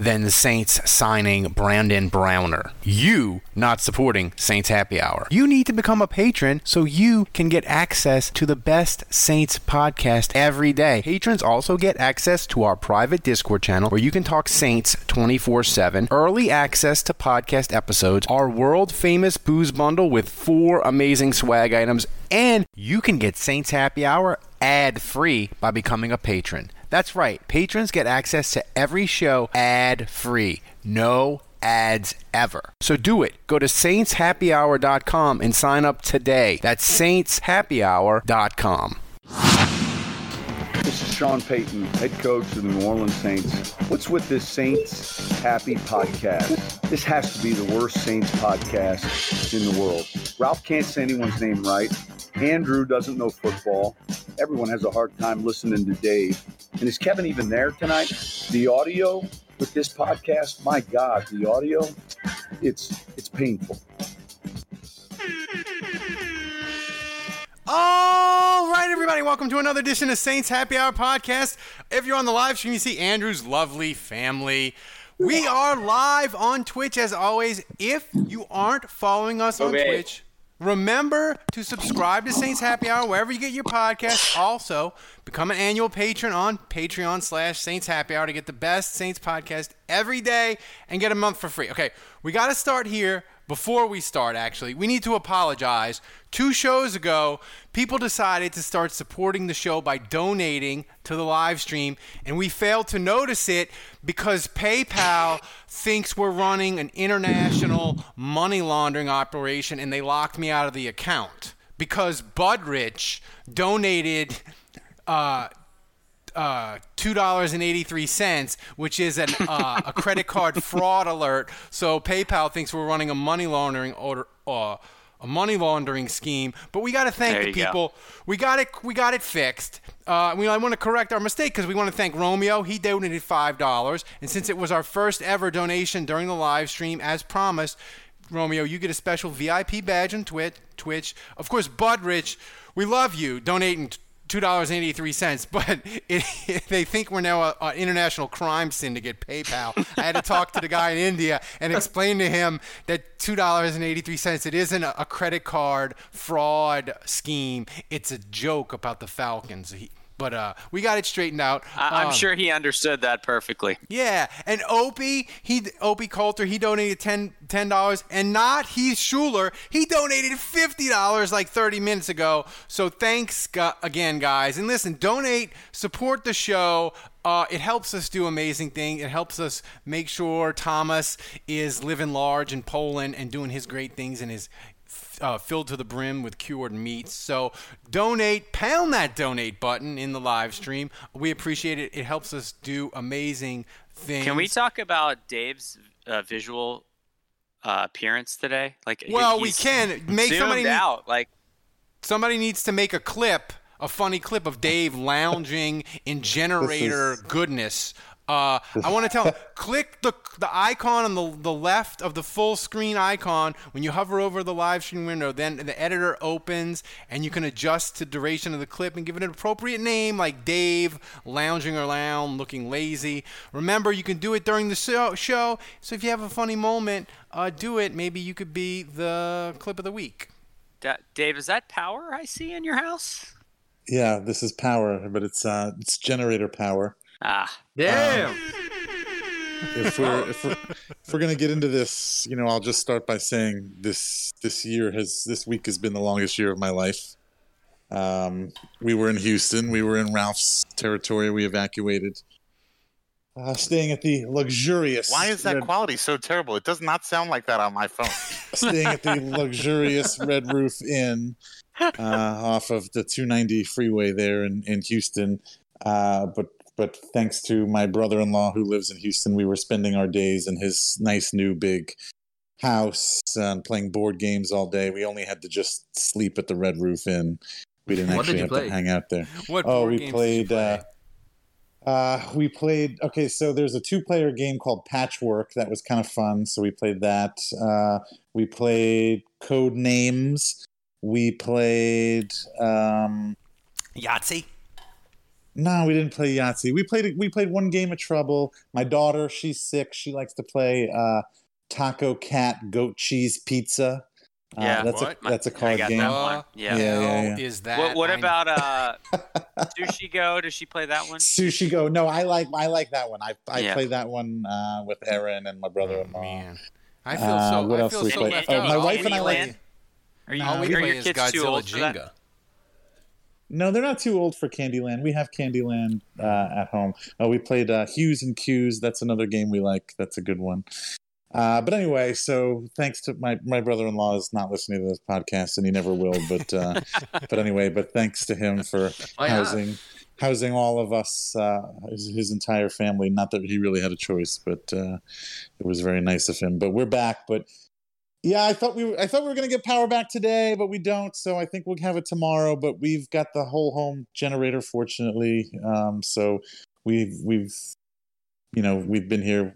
than the Saints signing Brandon Browner? You not supporting Saints Happy Hour. You need to become a patron so you can get access to the best Saints podcast every day. Patrons also get access to our private Discord channel where you can talk Saints 24 7, early access to podcast episodes, our world famous booze bundle with four amazing swag items, and you can get Saints Happy Hour ad free by becoming a patron. That's right, patrons get access to every show ad free. No ads ever. So do it. Go to saintshappyhour.com and sign up today. That's saintshappyhour.com. Sean Payton, head coach of the New Orleans Saints. What's with this Saints Happy podcast? This has to be the worst Saints podcast in the world. Ralph can't say anyone's name right. Andrew doesn't know football. Everyone has a hard time listening to Dave. And is Kevin even there tonight? The audio with this podcast, my God, the audio, it's it's painful. All right, everybody, welcome to another edition of Saints Happy Hour podcast. If you're on the live stream, you see Andrew's lovely family. We are live on Twitch as always. If you aren't following us on Okay. Twitch, remember to subscribe to Saints Happy Hour wherever you get your podcast. Also, become an annual patron on Patreon slash Saints Happy Hour to get the best Saints podcast every day and get a month for free. Okay, we got to start here. Before we start, actually, we need to apologize. Two shows ago, people decided to start supporting the show by donating to the live stream, and we failed to notice it because PayPal thinks we're running an international money laundering operation, and they locked me out of the account because Budrich donated. Uh, uh, two dollars and eighty three cents, which is an uh, a credit card fraud alert. So PayPal thinks we're running a money laundering order. Uh, a money laundering scheme, but we got to thank the you go. people. We got it. We got it fixed. Uh, we I want to correct our mistake because we want to thank Romeo. He donated five dollars, and since it was our first ever donation during the live stream, as promised, Romeo, you get a special VIP badge on Twitch. Twitch, of course, Budrich. We love you donating two dollars eighty three cents, but it, they think we're now an international crime syndicate. PayPal. I had to talk to the guy in India and explain to him that two dollars and eighty three cents. It isn't a, a credit card fraud scheme. It's a joke about the Falcons. He, but uh, we got it straightened out. I- I'm Um, sure he understood that perfectly. yeah, and Opie, he Opie Coulter, he donated 10 dollars, and not Heath Schuler, he donated fifty dollars like thirty minutes ago. So thanks gu- again, guys, and listen, donate, support the show. Uh, it helps us do amazing things. It helps us make sure Thomas is living large in Poland and doing his great things and his uh, filled to the brim with cured meats. So donate, pound that donate button in the live stream. We appreciate it. It helps us do amazing things. Can we talk about Dave's uh, visual uh, appearance today? Like, Well, we can. Make somebody- out. Like, Somebody needs to make a clip, a funny clip of Dave lounging in generator goodness. Uh, I want to tell click the the icon on the, the left of the full screen icon when you hover over the live stream window. Then the editor opens and you can adjust the duration of the clip and give it an appropriate name like Dave lounging around looking lazy. Remember, you can do it during the show. show so if you have a funny moment, uh, do it. Maybe you could be the clip of the week. Da- Dave, is that power I see in your house? Yeah, this is power, but it's uh, it's generator power. Ah, Damn. if we're if we're, if we're gonna get into this, you know, I'll just start by saying this this year has this week has been the longest year of my life. Um, we were in Houston. We were in Ralph's territory. We evacuated, uh, staying at the luxurious. Why is that Red- quality so terrible? It does not sound like that on my phone. staying at the luxurious Red Roof Inn uh, off of the 290 freeway there in, in Houston. Uh, but but thanks to my brother-in-law who lives in Houston, we were spending our days in his nice new big house and playing board games all day. We only had to just sleep at the Red Roof Inn. We didn't What did actually you have play? to hang out there. What oh, we did played. play? Uh, uh, we played. Okay, so there's a two-player game called Patchwork that was kind of fun. So we played that. Uh, we played Code Names. We played. Um, Yahtzee. No, we didn't play Yahtzee. We played. We played one game of Trouble. My daughter, she's sick. She likes to play uh, Taco Cat Goat Cheese Pizza. Uh, Yeah, that's what? a that's a I card got game. that one. Yeah. Yeah, yeah, yeah. Is that What, what about uh, Sushi Go? Does she play that one? Sushi Go. No, I like I like that one. I I Yeah. play that one uh, with Erin and my brother-in-law. Oh, Man, I feel Uh, so. what I else feel we so played? left Oh, my wife and I we like- Are you, All we are play your is kids too Godzilla old for that? Jenga. No, they're not too old for Candyland. We have Candyland uh, at home. Uh, we played uh, Hues and Cues. That's another game we like. That's a good one. Uh, but anyway, so thanks to my, my brother-in-law is not listening to this podcast and he never will. But uh, but anyway, but thanks to him for Why not? housing housing all of us, uh, his, his entire family. Not that he really had a choice, but uh, it was very nice of him. But we're back. But yeah, I thought we were, I thought we were going to get power back today, but we don't. So I think we'll have it tomorrow. But we've got the whole home generator, fortunately. Um, so we've we've you know we've been here.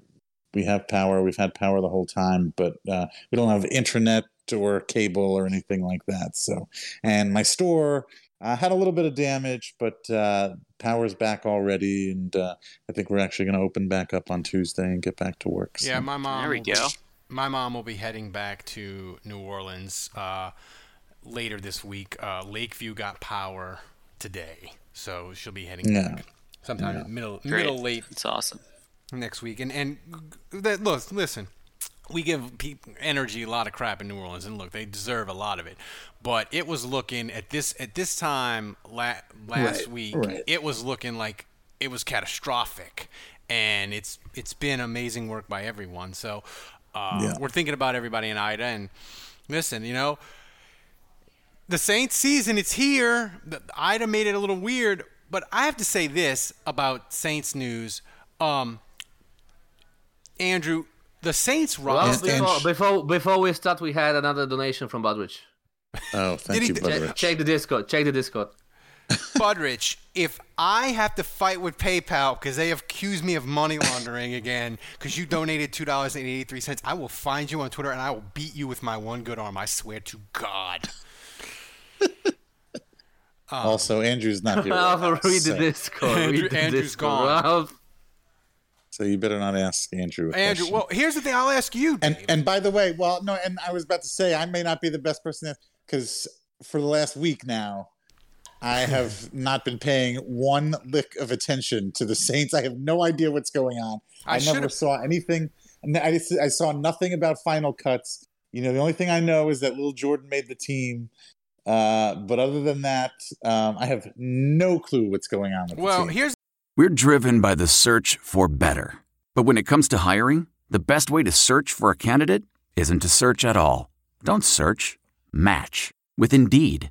We have power. We've had power the whole time, but uh, we don't have internet or cable or anything like that. So, and my store uh, had a little bit of damage, but uh, power's back already, and uh, I think we're actually going to open back up on Tuesday and get back to work. So. Yeah, my mom. There we go. My mom will be heading back to New Orleans uh, later this week. Uh, Lakeview got power today, so she'll be heading Yeah. back sometime middle Great. middle late It's awesome. next week. And and that, look, listen, we give people Entergy a lot of crap in New Orleans, and look, they deserve a lot of it. But it was looking at this at this time la- last Right, week. right. It was looking like it was catastrophic, and it's it's been amazing work by everyone. So uh, Yeah. we're thinking about everybody in Ida. And listen, you know, the Saints season it's here. The, Ida made it a little weird, but I have to say this about Saints news. Um, Andrew, the Saints Well, roster. And- before, before before we start, we had another donation from Budrich. Oh, thank you, d- Check, Budrich. check the Discord. Check the Discord. Budrich, if I have to fight with PayPal because they have accused me of money laundering again because you donated two dollars and eighty three cents, I will find you on Twitter and I will beat you with my one good arm. I swear to God. Also, Andrew's not here. right Ralph, now, read so, the Discord. Andrew- read the Andrew's Discord. gone. Ralph. so you better not ask Andrew. A Andrew, question. well, here's the thing. I'll ask you. and and by the way, well, no, and I was about to say I may not be the best person because for the last week now, I have not been paying one lick of attention to the Saints. I have no idea what's going on. I I, never saw anything. I, just- I saw nothing about final cuts. You know, the only thing I know is that Little Jordan made the team. Uh, but other than that, um, I have no clue what's going on with well, the team. here's We're driven by the search for better. But when it comes to hiring, the best way to search for a candidate isn't to search at all. Don't search, match with Indeed.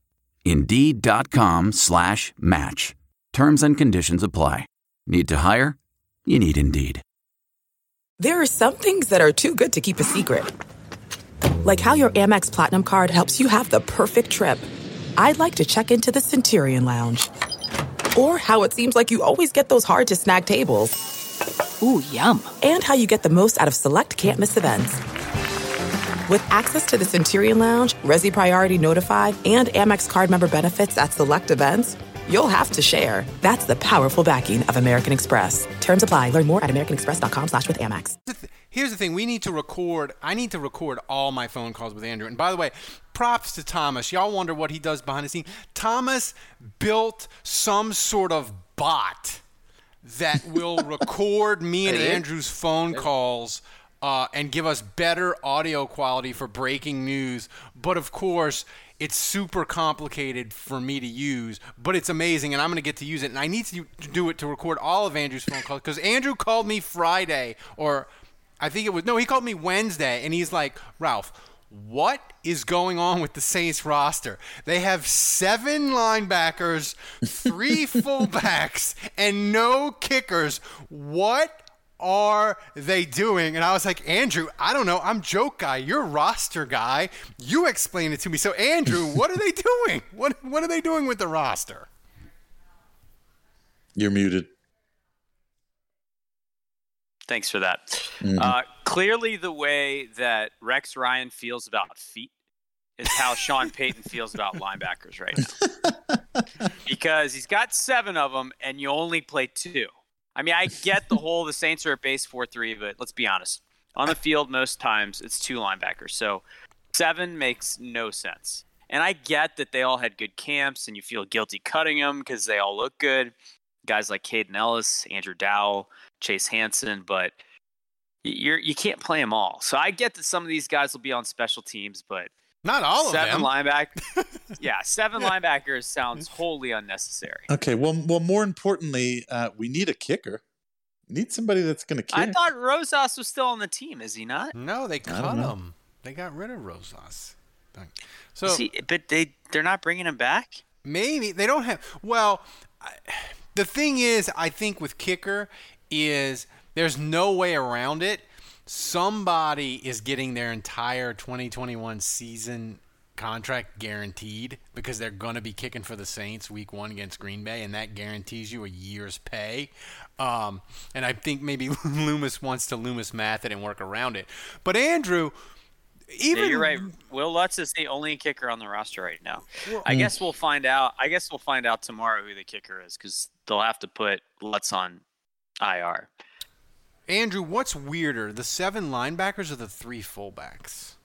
Indeed.com slash match. Terms and conditions apply. Need to hire? You need Indeed. There are some things that are too good to keep a secret. Like how your Amex Platinum card helps you have the perfect trip. I'd like to check into the Centurion Lounge. Or how it seems like you always get those hard to snag tables. Ooh, yum. And how you get the most out of select can't events. With access to the Centurion Lounge, Resy Priority Notified, and Amex card member benefits at select events, you'll have to share. That's the powerful backing of American Express. Terms apply. Learn more at americanexpress.com slash with Amex. Here's the thing: we need to record. I need to record all my phone calls with Andrew. And by the way, props to Thomas. Y'all wonder what he does behind the scenes. Thomas built some sort of bot that will record me and Andrew's phone calls. Uh, and give us better audio quality for breaking news. But of course, it's super complicated for me to use, but it's amazing, and I'm going to get to use it. And I need to do it to record all of Andrew's phone calls because Andrew called me Friday, or I think it was no, he called me Wednesday, and he's like, Ralph. What is going on with the Saints roster? They have seven linebackers, three fullbacks, and no kickers. What are they doing? And I was like, Andrew, I don't know. I'm joke guy. You're roster guy. You explain it to me. So, Andrew, what are they doing? What What are they doing with the roster? You're muted. Thanks for that. Mhm. Uh, clearly, the way that Rex Ryan feels about feet is how Sean Payton feels about linebackers right now. because he's got seven of them, and you only play two. I mean, I get the whole the Saints are at base four three, but let's be honest. On the field, most times it's two linebackers, so seven makes no sense. And I get that they all had good camps, and you feel guilty cutting them because they all look good. Guys like Kaden Elliss, Andrew Dowell, Chase Hansen, but you're you can't play them all. So I get that some of these guys will be on special teams, but not all of them. seven them. linebackers. yeah, seven linebackers sounds wholly unnecessary. Okay. Well, well. More importantly, uh, we need a kicker. Need somebody that's going to kick. I thought Rosas was still on the team. Is he not? No, they cut him. They got rid of Rosas. So Is he, but they they're not bringing him back. Maybe they don't have. Well, I, the thing is, I think with kicker is there's no way around it. Somebody is getting their entire 2021 season contract guaranteed because they're going to be kicking for the Saints week one against Green Bay, and that guarantees you a year's pay. Um, and I think maybe Loomis wants to Loomis math it and work around it. But Andrew, even yeah, you're right. Will Lutz is the only kicker on the roster right now. Well- I guess we'll find out. I guess we'll find out tomorrow who the kicker is because they'll have to put Lutz on IR. Andrew, what's weirder, the seven linebackers or the three fullbacks?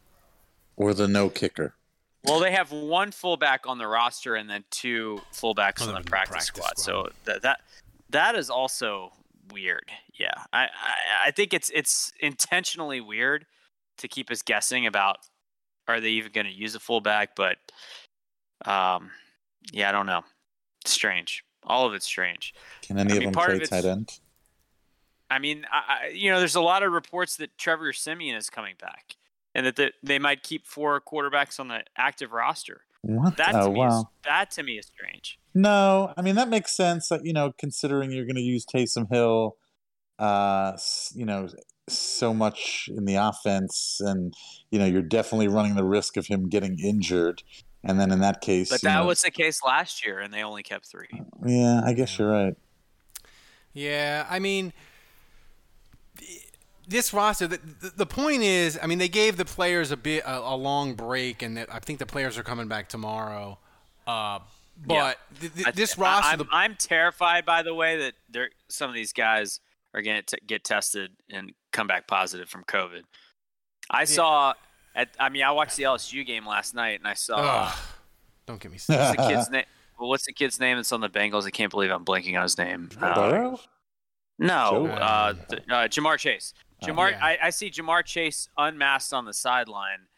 or the no kicker. Well, they have one fullback on the roster and then two fullbacks Oh, on the the practice, practice squad. squad. So that that that is also weird. Yeah, I, I I think it's it's intentionally weird to keep us guessing about are they even going to use a fullback, but um, yeah, I don't know. It's strange. All of it's strange. Can any I of them part play of tight end? I mean, I, I, you know, there's a lot of reports that Trevor Siemian is coming back, and that the, they might keep four quarterbacks on the active roster. What? That to oh me is wow. that to me is strange. No, I mean that makes sense. uh, You know, considering you're going to use Taysom Hill, uh, you know, so much in the offense, and you know you're definitely running the risk of him getting injured. And then in that case, But that know- was the case last year, and they only kept three. yeah, I guess you're right. Yeah, I mean, this roster. The, the, the point is, I mean, they gave the players a bit a, a long break, and that I think the players are coming back tomorrow. Uh, but th- th- this I- roster, I'm, the, I'm terrified, by the way, that there some of these guys are going to get tested and come back positive from COVID. I saw, at, I mean, I watched the LSU game last night, and I saw. Ugh, don't get me What's the kid's name? Well, what's the kid's name that's on the Bengals? I can't believe I'm blanking on his name. Uh, Burrow? no, uh, th- uh, Ja'Marr Chase. Oh, Ja'Marr, yeah. I, I see Ja'Marr Chase unmasked on the sideline,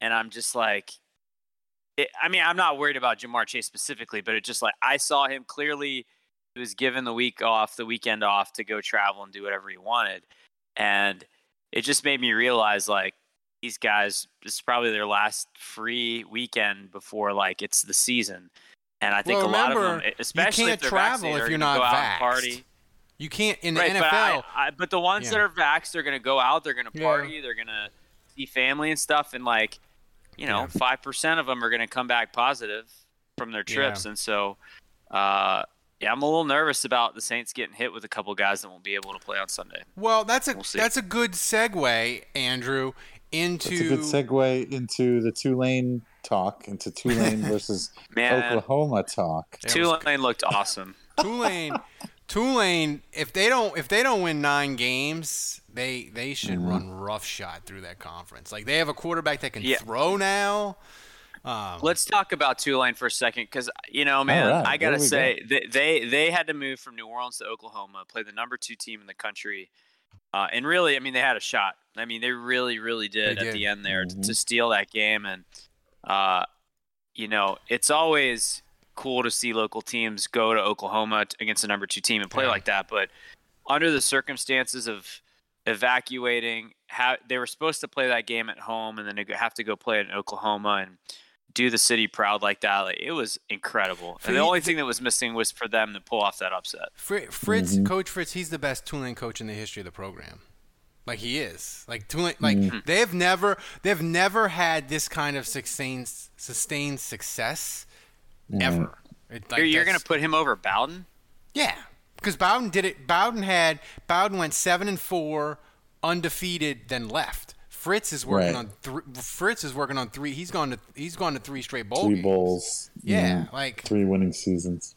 and I'm just like, it, I mean, I'm not worried about Ja'Marr Chase specifically, but it just like I saw him clearly. He was given the week off, the weekend off to go travel and do whatever he wanted, and it just made me realize like these guys. This is probably their last free weekend before like it's the season, and I think Well, a lot of them, especially you if can't they're travel vaccinated, if you're not go out and vaxxed. party. You can't in the NFL. But, I, I, but the ones Yeah. that are vaxxed, they're going to go out, they're going to Yeah. party, they're going to see family and stuff, and like, you know, five percent of them are going to come back positive from their trips, and so, uh, Yeah, I'm a little nervous about the Saints getting hit with a couple guys that won't be able to play on Sunday. Well, that's a We'll that's a good segue, Andrew, into It's a good segue into the Tulane talk, into Tulane versus Man. Oklahoma talk. Tulane looked awesome. Tulane. Tulane, if they don't if they don't win nine games, they they should Mm-hmm. run roughshod through that conference. Like they have a quarterback that can Yeah. throw now. Um, Let's talk about Tulane for a second, because you know, man, right, I gotta there we say they, they they had to move from New Orleans to Oklahoma, play the number two team in the country, uh, and really, I mean, they had a shot. I mean, they really, really did They at the end there Mm-hmm. to, to steal that game, and uh, you know, it's always cool to see local teams go to Oklahoma t- against the number two team and play Yeah. like that, but under the circumstances of evacuating, how they were supposed to play that game at home, and then they have to go play it in Oklahoma and do the city proud like that. Like, it was incredible. For And the only thing that was missing was for them to pull off that upset. Fritz, Mm-hmm. Coach Fritz, he's the best Tulane coach in the history of the program. Like he is. Like Tulane, like Mm-hmm. they've never, they've never had this kind of sustained, sustained success ever. It- like, you're you're going to put him over Bowden? Yeah, because Bowden did it. Bowden had Bowden went seven and four, undefeated, then left. Fritz is working Right. on three. Fritz is working on three. He's gone to he's gone to three straight bowl Three games. bowls. Yeah, Mhm. like three winning seasons.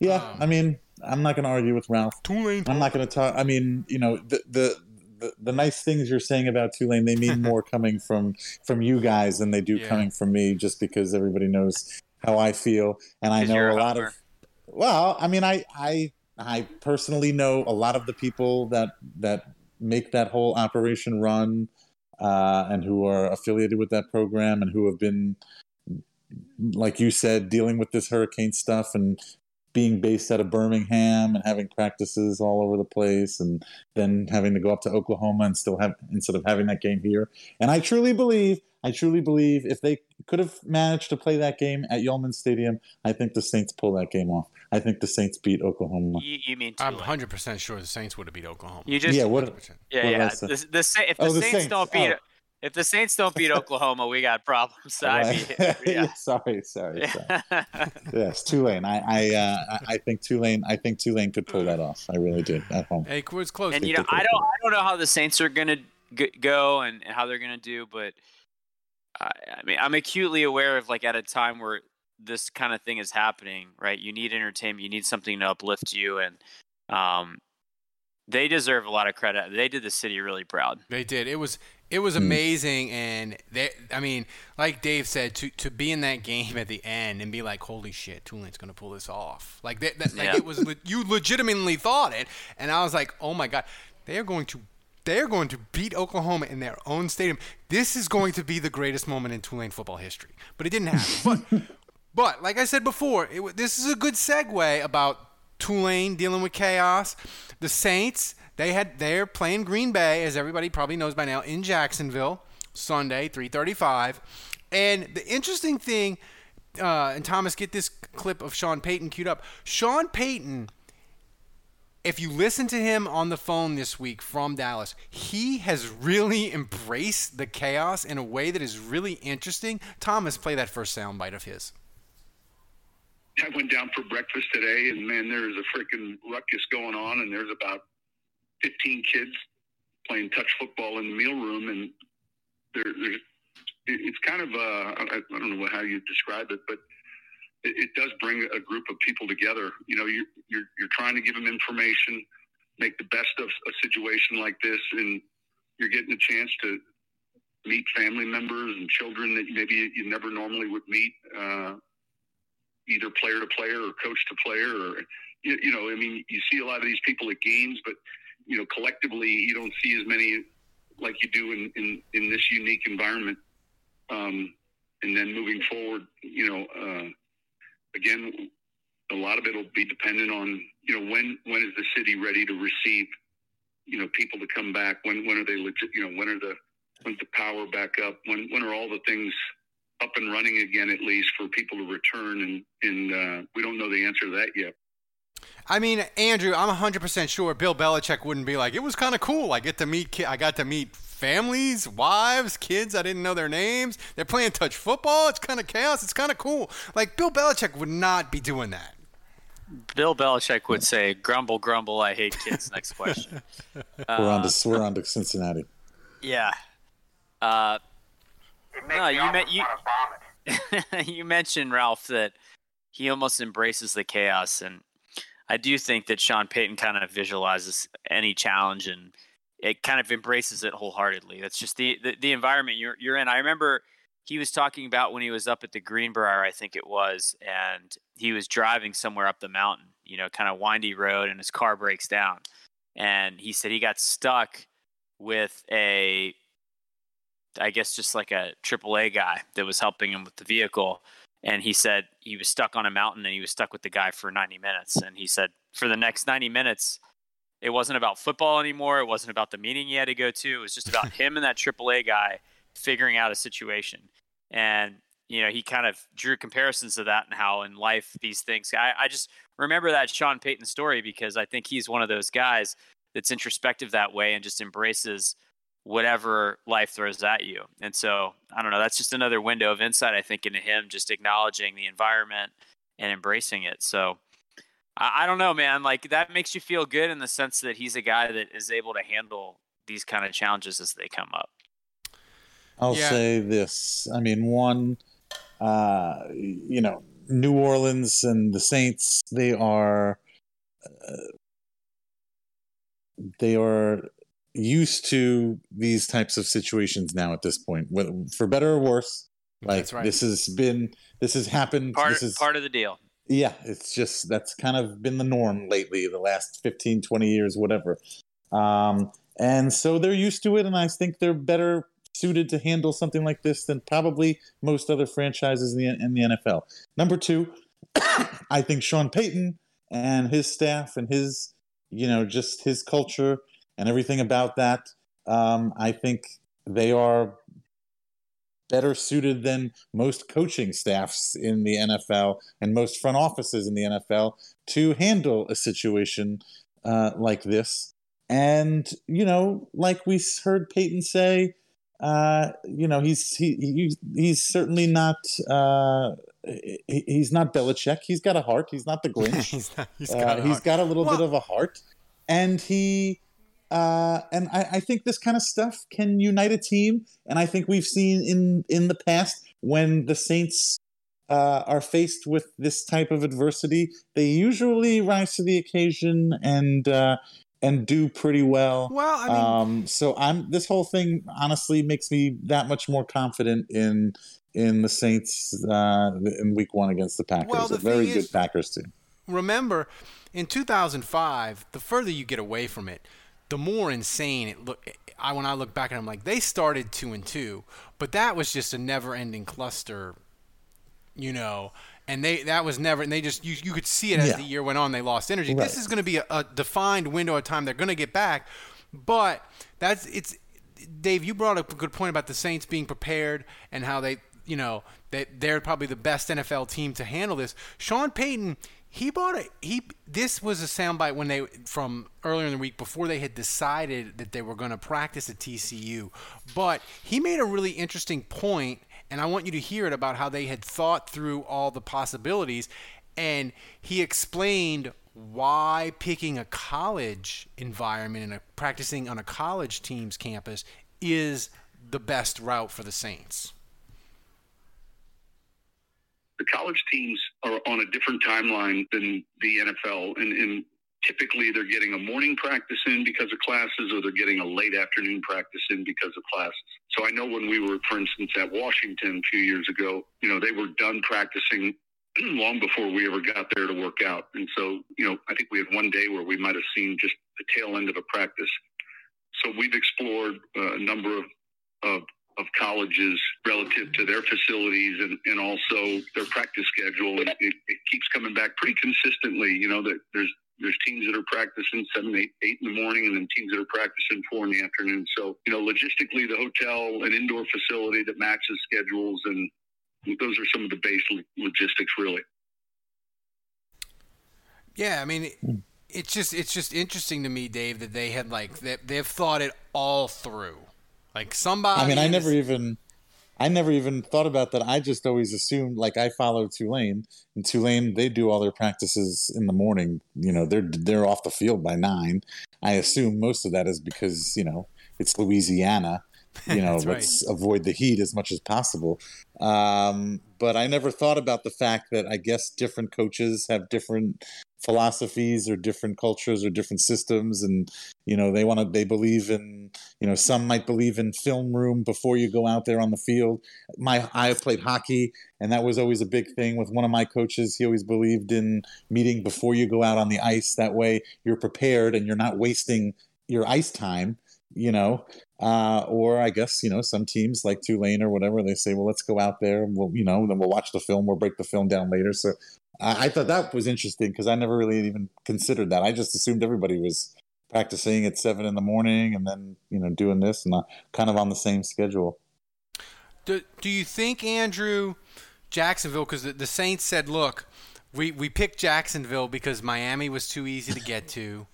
Yeah, I mean, I'm not going to argue with Ralph. Tulane. I'm not going to talk. I mean, you know, the, the the the nice things you're saying about Tulane, they mean more coming from from you guys than they do Yeah. coming from me, just because everybody knows how I feel, and I know a lot of. Well, I mean, I I I personally know a lot of the people that that make that whole operation run, uh, and who are affiliated with that program, and who have been, like you said, dealing with this hurricane stuff and being based out of Birmingham and having practices all over the place, and then having to go up to Oklahoma and still have instead of having that game here. And I truly believe, I truly believe, if they could have managed to play that game at Yulman Stadium, I think the Saints pull that game off. I think the Saints beat Oklahoma. You, you mean I'm 100 percent sure the Saints would have beat Oklahoma. You just yeah, what? yeah what did yeah. say? The, the, Sa- if Oh, the, the Saints, Saints. don't beat Oh. If the Saints don't beat Oklahoma, we got problems. I Right. mean, yeah, yeah. sorry, sorry, sorry. yes, Tulane. I, I, uh, I- I think Tulane. I think Tulane could pull that off. I really did at home. Hey, it's close. and you know, I don't, I don't know how the Saints are gonna g- go and, and how they're gonna do, but I, I mean, I'm acutely aware of like at a time where this kind of thing is happening, right? You need entertainment, you need something to uplift you, and um, they deserve a lot of credit. They did the city really proud. They did. It was it was hmm. amazing, and they. I mean, like Dave said, to to be in that game at the end and be like, "Holy shit, Tulane's gonna pull this off!" Like that. that like Yeah. it was. le- You legitimately thought it, and I was like, "Oh my god, they are going to." They're going to beat Oklahoma in their own stadium. This is going to be the greatest moment in Tulane football history. But it didn't happen. But, but like I said before, it, this is a good segue about Tulane dealing with chaos. The Saints, they had they're playing Green Bay, as everybody probably knows by now, in Jacksonville, Sunday, 335. And the interesting thing, uh, and Thomas, get this clip of Sean Payton queued up. Sean Payton, if you listen to him on the phone this week from Dallas, he has really embraced the chaos in a way that is really interesting. Thomas, play that first soundbite of his. I went down for breakfast today, and man, there is a freaking ruckus going on, and there's about 15 kids playing touch football in the mealroom, and there, there's it- it's kind of I, I don't know how you describe it, but it, it does bring a group of people together. You know, you, you're you're trying to give them information, make the best of a situation like this, and you're getting a chance to meet family members and children that maybe you never normally would meet. Uh, either player to player or coach to player or you, you know i mean you see a lot of these people at games but you know collectively you don't see as many like you do in in, in this unique environment. Um, and then moving forward you know uh, again a lot of it will be dependent on you know when when is the city ready to receive you know people to come back? When when are they legit you know when are the when's the power back up? When when are all the things up and running again at least for people to return? And and uh, we don't know the answer to that yet I mean, Andrew, I'm 100% sure Bill Belichick wouldn't be like, it was kind of cool. I get to meet, ki- I got to meet families, wives, kids. I didn't know their names. They're playing touch football. It's kind of chaos. It's kind of cool. Like Bill Belichick would not be doing that. Bill Belichick would say, "Grumble, grumble. I hate kids." Next question. we're on Uh, to we're on to Cincinnati. Yeah. Uh, no, you, me- you, you mentioned Ralph that he almost embraces the chaos, and I do think that Sean Payton kind of visualizes any challenge and it kind of embraces it wholeheartedly. That's just the the, the environment you're you're in. I remember he was talking about when he was up at the Greenbrier, I think it was, and he was driving somewhere up the mountain, you know, kind of windy road, and his car breaks down, and he said he got stuck with a I guess just like a AAA guy that was helping him with the vehicle. And he said he was stuck on a mountain and he was stuck with the guy for 90 minutes. And he said for the next 90 minutes, it wasn't about football anymore. It wasn't about the meeting he had to go to. It was just about him and that AAA guy figuring out a situation. And, you know, he kind of drew comparisons to that and how in life these things. I, I just remember that Sean Payton story because I think he's one of those guys that's introspective that way and just embraces whatever life throws at you. And so, I don't know, that's just another window of insight, I think, into him just acknowledging the environment and embracing it. So, I, I don't know, man. Like, that makes you feel good in the sense that he's a guy that is able to handle these kind of challenges as they come up. I'll Yeah. say this. I mean, one, uh, you know, New Orleans and the Saints, they are, uh, they are used to these types of situations now at this point, for better or worse. Like That's right. this has been, this has happened. Part, this is part of the deal. yeah it's just that's kind of been the norm lately the last 15 20 years whatever um, and so they're used to it and i think they're better suited to handle something like this than probably most other franchises in the, in the nfl number two i think sean payton and his staff and his you know just his culture and everything about that um, i think they are better suited than most coaching staffs in the NFL and most front offices in the NFL to handle a situation uh, like this. And you know, like we heard Payton say, uh, you know, he's he, he he's certainly not uh, he, he's not Belichick. He's got a heart. He's not the Grinch. he's not, he's Uh, got he's got a little bit of a heart, and he uh, and I, I think this kind of stuff can unite a team. And I think we've seen in in the past when the Saints uh, are faced with this type of adversity, they usually rise to the occasion and uh, and do pretty well. Well, I mean- um, so I'm this whole thing honestly makes me that much more confident in in the Saints uh, in Week One against the Packers. Well, a the very thing good is- Packers team. remember in 2005 the further you get away from it the more insane it look i when i look back at them like they started two and two but that was just a never ending cluster you know and they that was never and they just you, you could see it as Yeah. the year went on they lost energy Right. this is going to be a, a defined window of time they're going to get back but that's it's Dave, you brought up a good point about the Saints being prepared and how they, you know, they they're probably the best NFL team to handle this. Sean Payton, he bought a he. This was a soundbite when they from earlier in the week before they had decided that they were going to practice at TCU, but he made a really interesting point, and I want you to hear it about how they had thought through all the possibilities, and he explained why picking a college environment and practicing on a college team's campus is the best route for the Saints. The college teams are on a different timeline than the NFL, and, and typically they're getting a morning practice in because of classes, or they're getting a late afternoon practice in because of classes. So I know when we were, for instance, at Washington a few years ago, you know, they were done practicing long before we ever got there to work out. And so, you know, I think we had one day where we might have seen just the tail end of a practice. So we've explored uh, a number of, of of colleges relative to their facilities and, and also their practice schedule. And it, it keeps coming back pretty consistently. You know that there's there's teams that are practicing seven, eight, eight in the morning, and then teams that are practicing four in the afternoon. So you know, logistically, the hotel, an indoor facility that matches schedules, and those are some of the base logistics, really. Yeah, I mean, it's just it's just interesting to me, Dave, that they had like they, they've thought it all through. Like somebody. I mean, I in never even, I never even thought about that. I just always assumed, like I follow Tulane, and Tulane they do all their practices in the morning. You know, they're they're off the field by nine. I assume most of that is because you know it's Louisiana. You know, let's right. avoid the heat as much as possible. Um, but I never thought about the fact that I guess different coaches have different philosophies or different cultures or different systems and you know they want to they believe in you know some might believe in film room before you go out there on the field. My i have played hockey and that was always a big thing with one of my coaches. He always believed in meeting before you go out on the ice. That way you're prepared and you're not wasting your ice time you know uh, or I guess you know some teams like Tulane or whatever they say, well, let's go out there and we'll you know then we'll watch the film, we'll break the film down later. So I, I thought that was interesting because I never really even considered that. I just assumed everybody was practicing at seven in the morning and then you know doing this and uh, kind of on the same schedule. Do Do you think Andrew Jacksonville? Because the, the Saints said, look, we we picked Jacksonville because Miami was too easy to get to.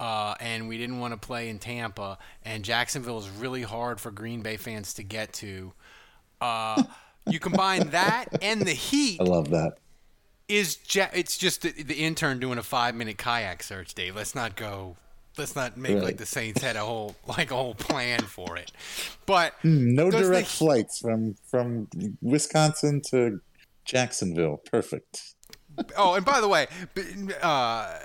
Uh, and we didn't want to play in Tampa, and Jacksonville is really hard for Green Bay fans to get to. Uh, you combine that and the heat. I love that is ja- it's just the, the, intern doing a five minute kayak search, Dave. Let's not go. Let's not make right. like the Saints had a whole like a whole plan for it. But mm, no direct the, flights from from Wisconsin to Jacksonville. Perfect. Oh, and by the way, uh,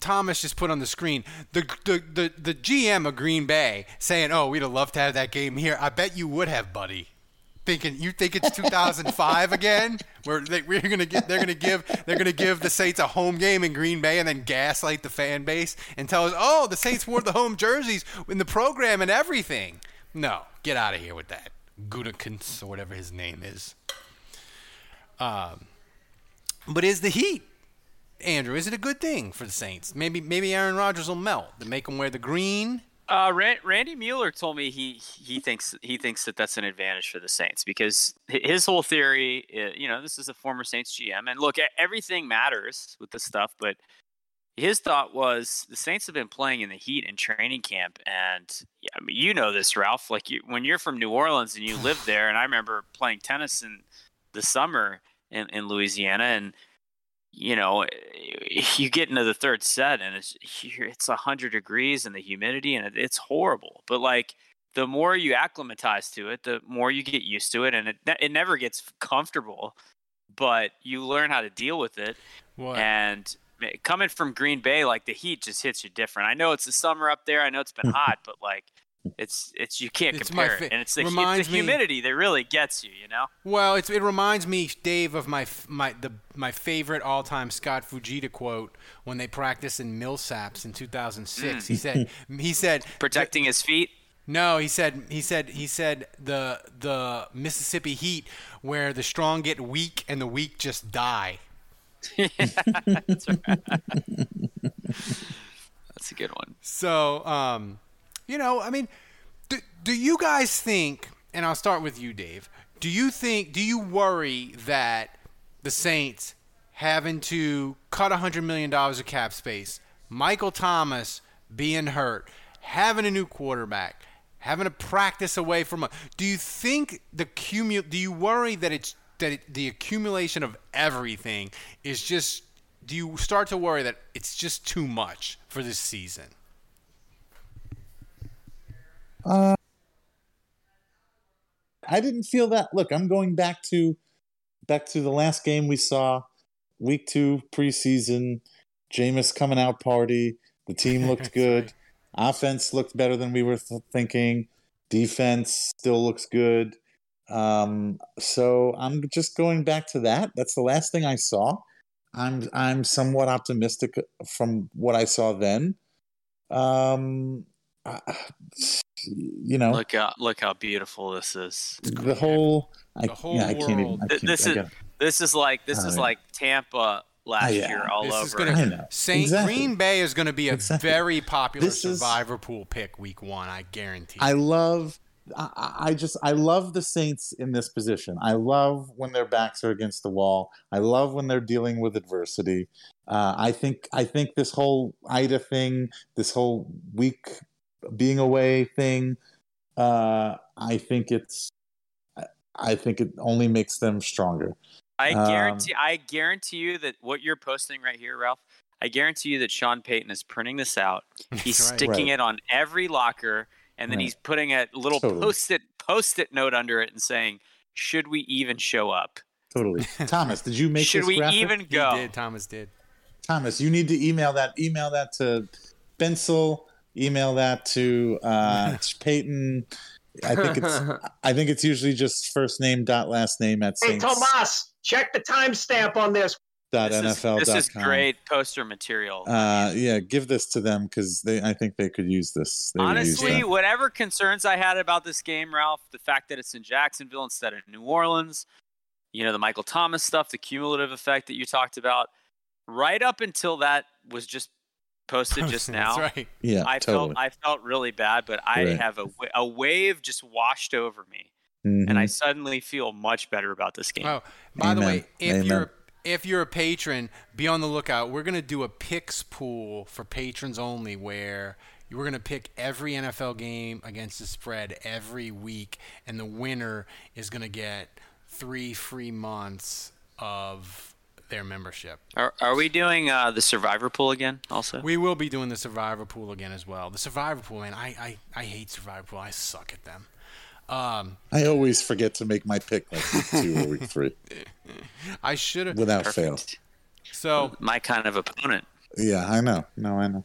Thomas just put on the screen the, the the the GM of Green Bay saying, "Oh, we'd have loved to have that game here." I bet you would have, buddy thinking you think it's 2005 again where they, we're gonna get they're gonna give they're gonna give the Saints a home game in Green Bay and then gaslight the fan base and tell us oh the Saints wore the home jerseys in the program and everything. No, get out of here with that. Gutekunst or whatever his name is. Um, but is the Heat, Andrew? Is it a good thing for the Saints? Maybe maybe Aaron Rodgers will melt to make them wear the green uh, Randy Mueller told me he he thinks he thinks that that's an advantage for the Saints because his whole theory, is, you know, this is a former Saints GM, and look, everything matters with this stuff, but his thought was the Saints have been playing in the heat in training camp, and yeah, I mean, you know this, Ralph. Like you, when you're from New Orleans and you live there, and I remember playing tennis in the summer in, in Louisiana, and you know, you get into the third set and it's it's a hundred degrees and the humidity and it's horrible. But like the more you acclimatize to it, the more you get used to it, and it it never gets comfortable. But you learn how to deal with it. What? And coming from Green Bay, like the heat just hits you different. I know it's the summer up there. I know it's been hot, but like it's it's you can't it's compare fa- it, and it's the, it's the humidity me, that really gets you. You know. Well, it's it reminds me, Dave, of my my the my favorite all time Scott Fujita quote when they practiced in Millsaps in 2006. Mm. He said he said protecting his feet. No, he said he said he said the the Mississippi heat where the strong get weak and the weak just die. yeah, that's that's a good one. So, um, you know, I mean, do, do you guys think, and I'll start with you, Dave, do you think, do you worry that the Saints having to cut $100 million of cap space, Michael Thomas being hurt, having a new quarterback, having to practice away from a. Do you think the cumu? Do you worry that it's that the accumulation of everything is just? Do you start to worry that it's just too much for this season? Uh, I didn't feel that. Look, I'm going back to back to the last game we saw, week two preseason. Jameis coming out party. The team looked good. Offense looked better than we were th- thinking. Defense still looks good. Um, so I'm just going back to that. That's the last thing I saw. I'm I'm somewhat optimistic from what I saw then. Um, you know, look how look how beautiful this is. The whole, I, the whole yeah, I can't even. I can't, this is gotta, this is like this is like Tampa last yeah. year all this over. Is gonna, Saint exactly. Green Bay is going to be a exactly. very popular this survivor is, pool pick week one. I guarantee. I love. I, I just I love the Saints in this position. I love when their backs are against the wall. I love when they're dealing with adversity. Uh, I think I think this whole Ida thing, this whole week being away thing. Uh, I think it's I think it only makes them stronger. I Um, guarantee I guarantee you that what you're posting right here, Ralph, I guarantee you that Sean Payton is printing this out. He's right. sticking Right. it on every locker and then Right. he's putting a little Totally. post-it post-it note under it and saying, "Should we even show up? Totally. Thomas, did you make Should this we graphic? even He go?" did. Thomas did. Thomas, you need to email that. Email that to Bensel. Email that to uh, to Payton. I think it's. I think it's usually just first name dot last name at Hey, Saints Tomas, check the timestamp on this. dot This is, NFL this is great poster material. Uh, yeah, give this to them because they. I think they could use this. They would use Honestly, whatever concerns I had about this game, Ralph, the fact that it's in Jacksonville instead of New Orleans, you know, the Michael Thomas stuff, the cumulative effect that you talked about, right up until that was just posted just now. That's right. Yeah, I totally. felt I felt really bad, but I Right. have a, a wave just washed over me, and I Mhm. suddenly feel much better about this game. Oh, by the way, if Amen. you're if you're a patron, be on the lookout. We're gonna do a picks pool for patrons only, where we're gonna pick every NFL game against the spread every week, and the winner is gonna get three free months of their membership. Are, are we doing uh, the Survivor pool again? Also, We will be doing the Survivor Pool again as well. The Survivor Pool, man, I I, I hate Survivor Pool. I suck at them. Um, I always forget to make my pick like week two or week three I should have. without fail. So my kind of opponent. Yeah, I know. No, I know.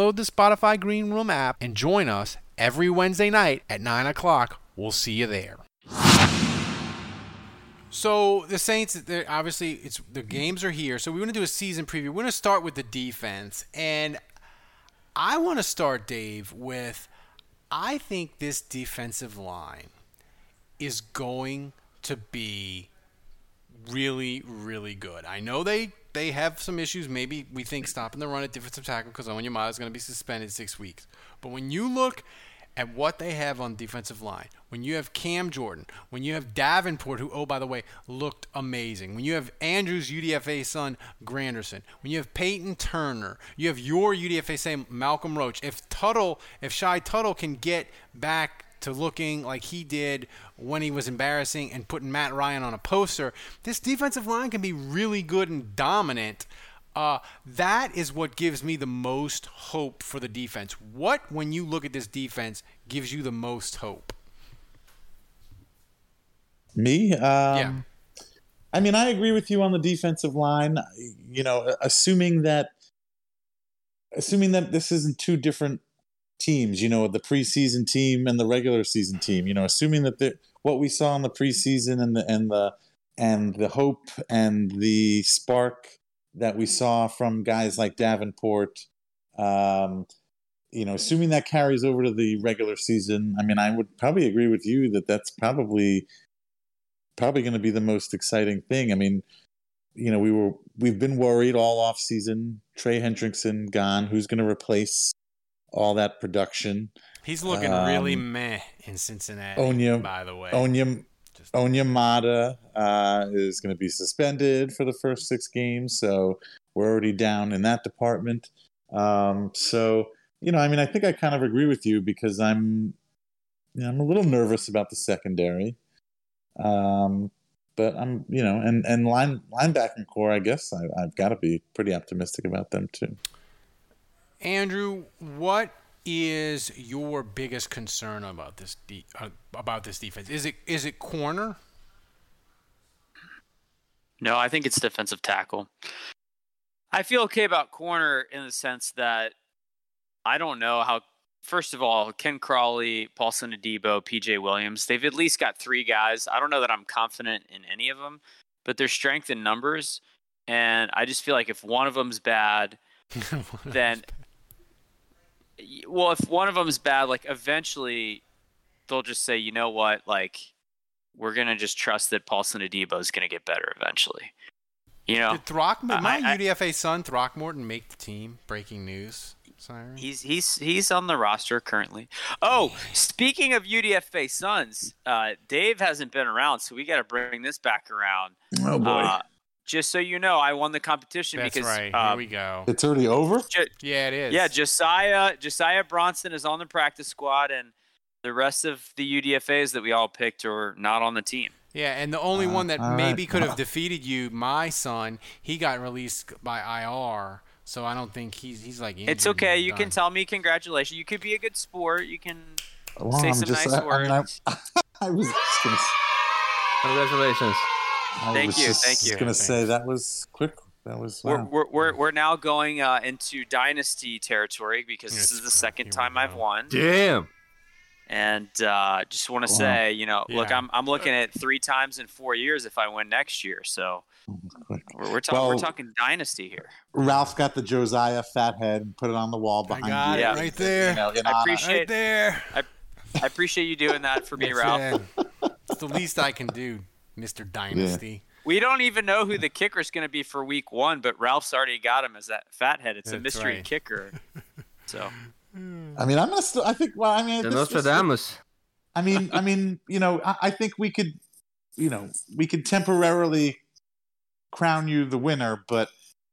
the Spotify Green Room app and join us every Wednesday night at 9 o'clock. We'll see you there. So the Saints, obviously, it's the games are here. So we want to do a season preview. We're going to start with the defense, and I want to start, Dave, with I think this defensive line is going to be really, really good. I know they they have some issues. Maybe we think stopping the run at defensive tackle because Onyemata is going to be suspended six weeks. But when you look at what they have on defensive line, when you have Cam Jordan, when you have Davenport, who oh by the way looked amazing, when you have Andrews UDFA son Granderson, when you have Payton Turner, you have your UDFA son Malcolm Roach. If Tuttle, if Shy Tuttle can get back to looking like he did when he was embarrassing and putting Matt Ryan on a poster, this defensive line can be really good and dominant. Uh, that is what gives me the most hope for the defense. What, when you look at this defense, gives you the most hope? Me? Um, I mean, I agree with you on the defensive line. You know, assuming that assuming that this isn't two different teams, you know, the preseason team and the regular season team, you know, assuming that the, what we saw in the preseason and the and the and the hope and the spark that we saw from guys like Davenport, um, you know, assuming that carries over to the regular season, I mean, I would probably agree with you that that's probably probably going to be the most exciting thing. I mean, you know, we were we've been worried all off season. Trey Hendrickson gone. Who's going to replace all that production? He's looking really Um, meh in Cincinnati, Onya, by the way. Onya, Onyemata uh, is going to be suspended for the first six games, so we're already down in that department. Um, so you know, I mean, I think I kind of agree with you because I'm, you know, I'm a little nervous about the secondary. Um, but I'm, you know, and and line linebacking core, I guess I, I've got to be pretty optimistic about them too. Andrew, what is your biggest concern about this de- uh, about this defense? Is it is it corner? No, I think it's defensive tackle. I feel okay about corner in the sense that I don't know how. First of all, Ken Crawley, Paulson Adebo, PJ Williams, they've at least got three guys. I don't know that I'm confident in any of them, but their strength in numbers. And I just feel like if one of them's bad, then, well, if one of them is bad, like eventually they'll just say, you know what, like we're gonna just trust that Paulson Adebo is gonna get better eventually. You know, Did Throckmorton, my I- I- UDFA son Throckmorton make the team? Breaking news. Siren. He's he's he's on the roster currently. Oh, speaking of UDFA sons, uh, Dave hasn't been around, so we got to bring this back around. Oh, boy. Uh, just so you know, I won the competition That's because right. uh, Here we go. It's already over. Ju- Yeah, it is. yeah, Josiah Josiah Bronson is on the practice squad, and the rest of the UDFA's that we all picked are not on the team. Yeah, and the only one that all right. maybe could have defeated you, my son, he got released by IR, so I don't think he's he's like. It's okay. You done. can tell me congratulations. You could be a good sport. You can Well, say I'm some just- nice I- I words. mean, I- I was just gonna, Congratulations. I Thank you, just thank you. I was gonna say that was quick. That was We're, wow. we're, we're, we're now going uh, into dynasty territory because this is the second time I've won. Damn. And uh, just want to Wow. say, you know, look, I'm, I'm looking at three times in four years if I win next year. So we're, we're, talking we're talking dynasty here. Ralph got the Josiah fat head and put it on the wall behind got you. Yeah. it right there. You know, I appreciate- right there. I appreciate you doing that for me, Ralph. it. It's the least I can do, Mister Dynasty. We don't even know who the kicker is going to be for week one, but Ralph's already got him as that fathead. It's a mystery right. kicker. So I mean, I'm gonna still. I think. Well, I mean, The this- this- Nostradamus. I mean, I mean, you know, I, I think we could, you know, we could temporarily crown you the winner, but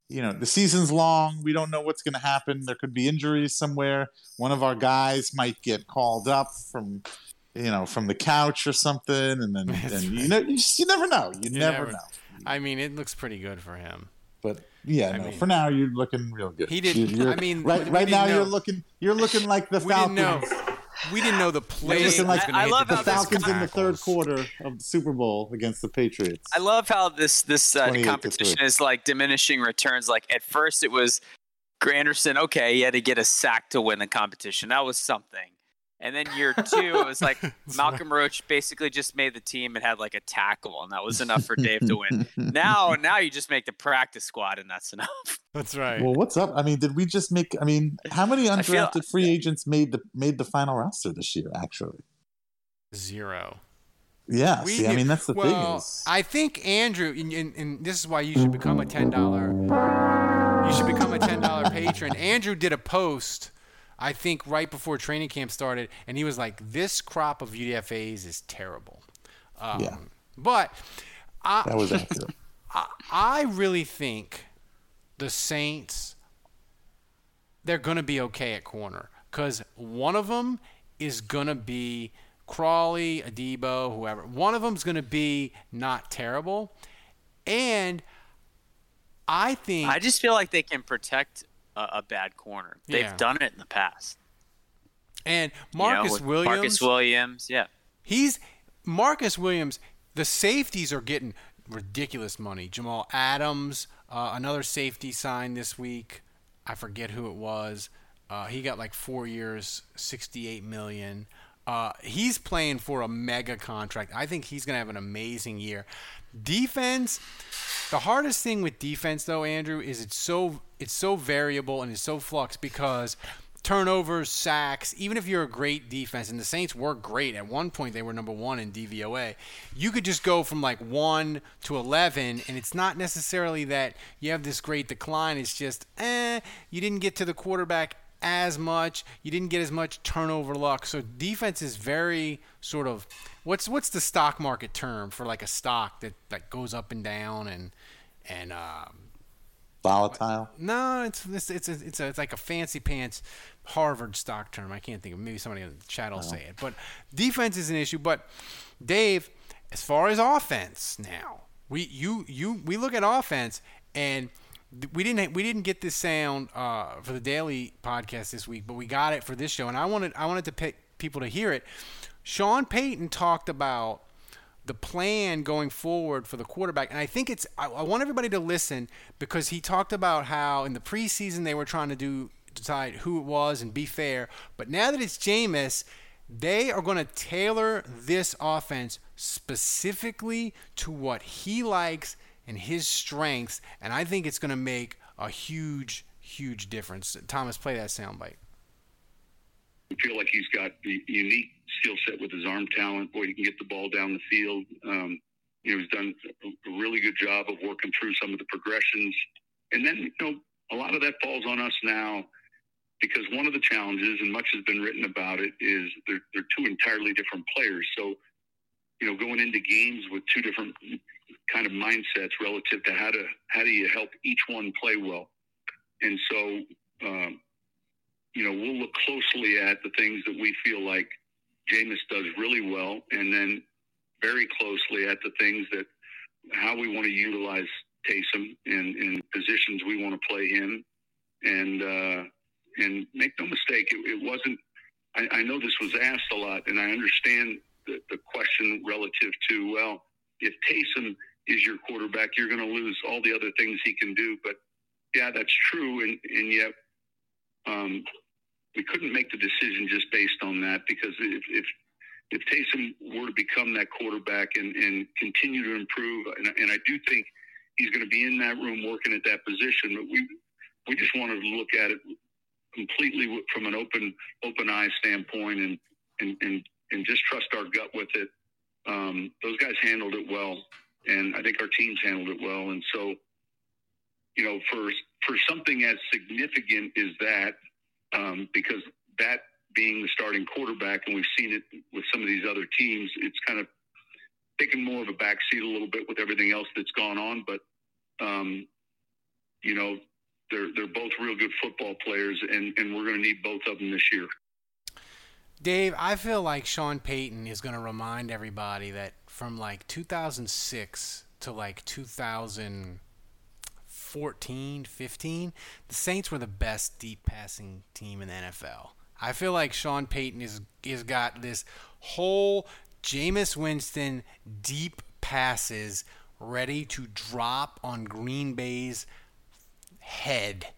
you know, the season's long. We don't know what's going to happen. There could be injuries somewhere. One of our guys might get called up from, you know, from the couch or something, and then and you know, you, just, you never know. You, You never, never- know. I mean, it looks pretty good for him. But yeah, I no. mean- for now, you're looking real good. He didn't- You- you're- I mean, right, we right didn't now know- you're looking. You're looking like the We didn't Falcons. know. We didn't know the play. You're was like gonna I love the how the this Falcons in the third quarter of the Super Bowl against the Patriots. I love how this this uh, competition is like diminishing returns. Like at first it was Granderson, okay, he had to get a sack to win the competition. That was something. And then year two, it was like Malcolm Roach basically just made the team and had like a tackle, and that was enough for Dave to win. Now, now you just make the practice squad, and that's enough. That's right. Well, what's up? I mean, did we just make? I mean, how many I feel- undrafted free agents made the made the final roster this year? Actually, Zero. yeah. We see, I mean, that's the thing. well, Is, I think Andrew, and, and, and this is why you should become a ten dollar. You should become a ten dollar patron. Andrew did a post, I think, right before training camp started, and he was like, "This crop of UDFA's is terrible." Um, Yeah. But I, that was accurate. I, I really think the Saints they're going to be okay at corner because one of them is going to be Crawley, Adebo, whoever. One of them's going to be not terrible, and I think I just feel like they can protect a, a bad corner. They've Yeah. done it in the past. and you know, Marcus Williams. Marcus Williams, yeah. He's Marcus Williams. The safeties are getting ridiculous money. Jamal Adams, uh, another safety signed this week. I forget who it was. Uh, he got like four years, sixty-eight million. Uh, he's playing for a mega contract. I think he's gonna have an amazing year. Defense. The hardest thing with defense, though, Andrew, is it's so it's so variable and it's so flux because turnovers, sacks, even if you're a great defense, and the Saints were great. At one point, they were number one in DVOA. You could just go from like 1 to 11, and it's not necessarily that you have this great decline. It's just, eh, you didn't get to the quarterback as much. You didn't get as much turnover luck. So defense is very sort of what's what's the stock market term for like a stock that, that goes up and down and and um, Volatile. no, it's it's it's a, it's, a, it's like a fancy pants Harvard stock term. I can't think of. Maybe somebody in the chat will say it. But defense is an issue. But Dave, as far as offense now, we you you we look at offense and we didn't we didn't get this sound uh, for the daily podcast this week, but we got it for this show, and I wanted I wanted to pick people to hear it. Sean Payton talked about the plan going forward for the quarterback. And I think it's, I, I want everybody to listen because he talked about how in the preseason they were trying to do, decide who it was and be fair. But now that it's Jameis, they are going to tailor this offense specifically to what he likes and his strengths. And I think it's going to make a huge, huge difference. Thomas, play that soundbite. we feel like he's got the unique skill set with his arm talent. Boy, he can get the ball down the field. Um, you know, he's done a really good job of working through some of the progressions. And then, you know, a lot of that falls on us now because one of the challenges, and much has been written about it, is they're, they're two entirely different players. So, you know, going into games with two different kind of mindsets relative to how to how do you help each one play well. And so, um, you know, we'll look closely at the things that we feel like Jameis does really well, and then very closely at the things that how we want to utilize Taysom in, in positions we want to play him, and uh, and make no mistake, it, it wasn't. I, I know this was asked a lot, and I understand the, the question relative to well, if Taysom is your quarterback, you're going to lose all the other things he can do. But yeah, that's true, and and yet um, we couldn't make the decision just based on that because if if if Taysom were to become that quarterback and, and continue to improve, and, and I do think he's going to be in that room working at that position, but we we just wanted to look at it completely from an open open eye standpoint and and and, and just trust our gut with it. Um, those guys handled it well, and I think our teams handled it well. And so, you know, for for something as significant as that, um, because that being the starting quarterback, and we've seen it with some of these other teams, it's kind of taken more of a backseat a little bit with everything else that's gone on. But um, you know, they're they're both real good football players, and and we're going to need both of them this year. Dave, I feel like Sean Payton is going to remind everybody that from like 2006 to like 2014, 15, the Saints were the best deep passing team in the NFL. I feel like Sean Payton is is got this whole Jameis Winston deep passes ready to drop on Green Bay's head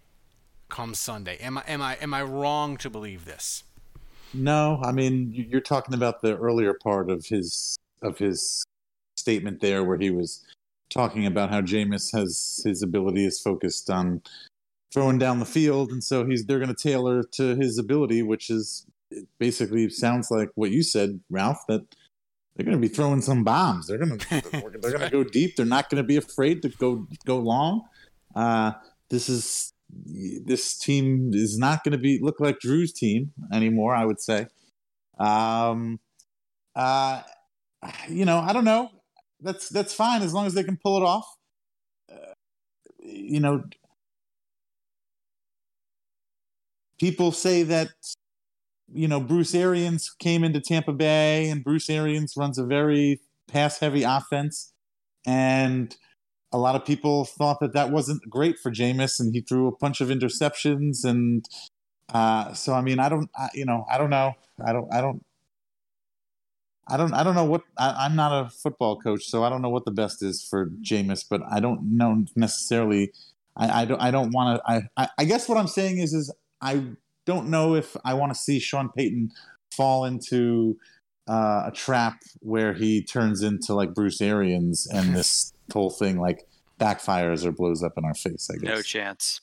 come Sunday. Am I am I am I wrong to believe this? No, I mean you're talking about the earlier part of his of his statement there, where he was talking about how Jameis has his ability is focused on throwing down the field, and so he's they're going to tailor to his ability, which is basically sounds like what you said, Ralph. That they're going to be throwing some bombs. They're going to they're going to go deep. They're not going to be afraid to go go long. Uh, this is this team is not going to be look like Drew's team anymore. I would say. Um, uh, you know, I don't know. That's that's fine as long as they can pull it off. Uh, you know, people say that you know Bruce Arians came into Tampa Bay, and Bruce Arians runs a very pass-heavy offense, and a lot of people thought that that wasn't great for Jameis, and he threw a bunch of interceptions, and uh, so I mean, I don't, I, you know, I don't know, I don't, I don't. I don't. I don't know what. I, am not a football coach, so I don't know what the best is for Jameis. But I don't know necessarily. I, I don't. I don't want to. I, I. guess what I'm saying is, is I don't know if I want to see Sean Payton fall into uh, a trap where he turns into like Bruce Arians and this whole thing like backfires or blows up in our face. I guess no chance.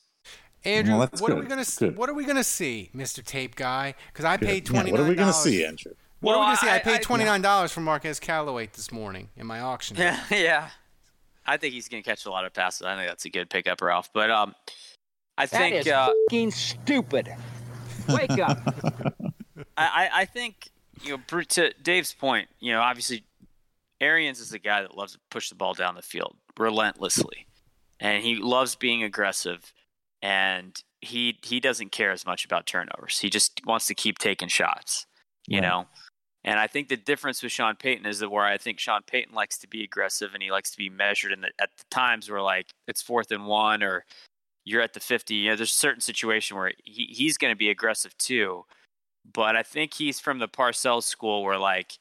Andrew, well, what good. are we gonna see, what are we gonna see, Mister Tape Guy? Because I paid twenty. Yeah, what are we gonna see, Andrew? What well, are we gonna see? I paid twenty nine dollars for Marquez Callaway this morning in my auction. Yeah, yeah. I think he's gonna catch a lot of passes. I think that's a good pickup, Ralph. But um, I that think is uh, fucking stupid. Wake up. I, I think you know to Dave's point. You know, obviously, Arians is a guy that loves to push the ball down the field relentlessly, and he loves being aggressive, and he he doesn't care as much about turnovers. He just wants to keep taking shots. You know. And I think the difference with Sean Payton is that where I think Sean Payton likes to be aggressive and he likes to be measured, and at the times where like it's fourth and one or you're at the 50. You know, there's a certain situation where he, he's going to be aggressive too. But I think he's from the Parcells school where like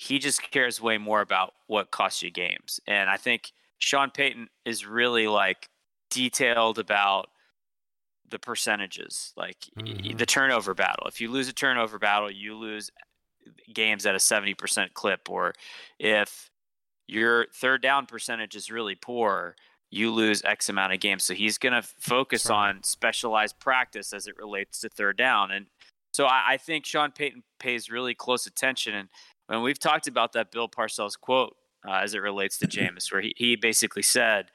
he just cares way more about what costs you games. And I think Sean Payton is really like detailed about the percentages, like mm-hmm. the turnover battle. If you lose a turnover battle, you lose games at a 70% clip. Or if your third down percentage is really poor, you lose X amount of games. So he's going to focus right. on specialized practice as it relates to third down. And So I, I think Sean Payton pays really close attention, and when we've talked about that Bill Parcells quote uh, as it relates to Jameis, where he, he basically said,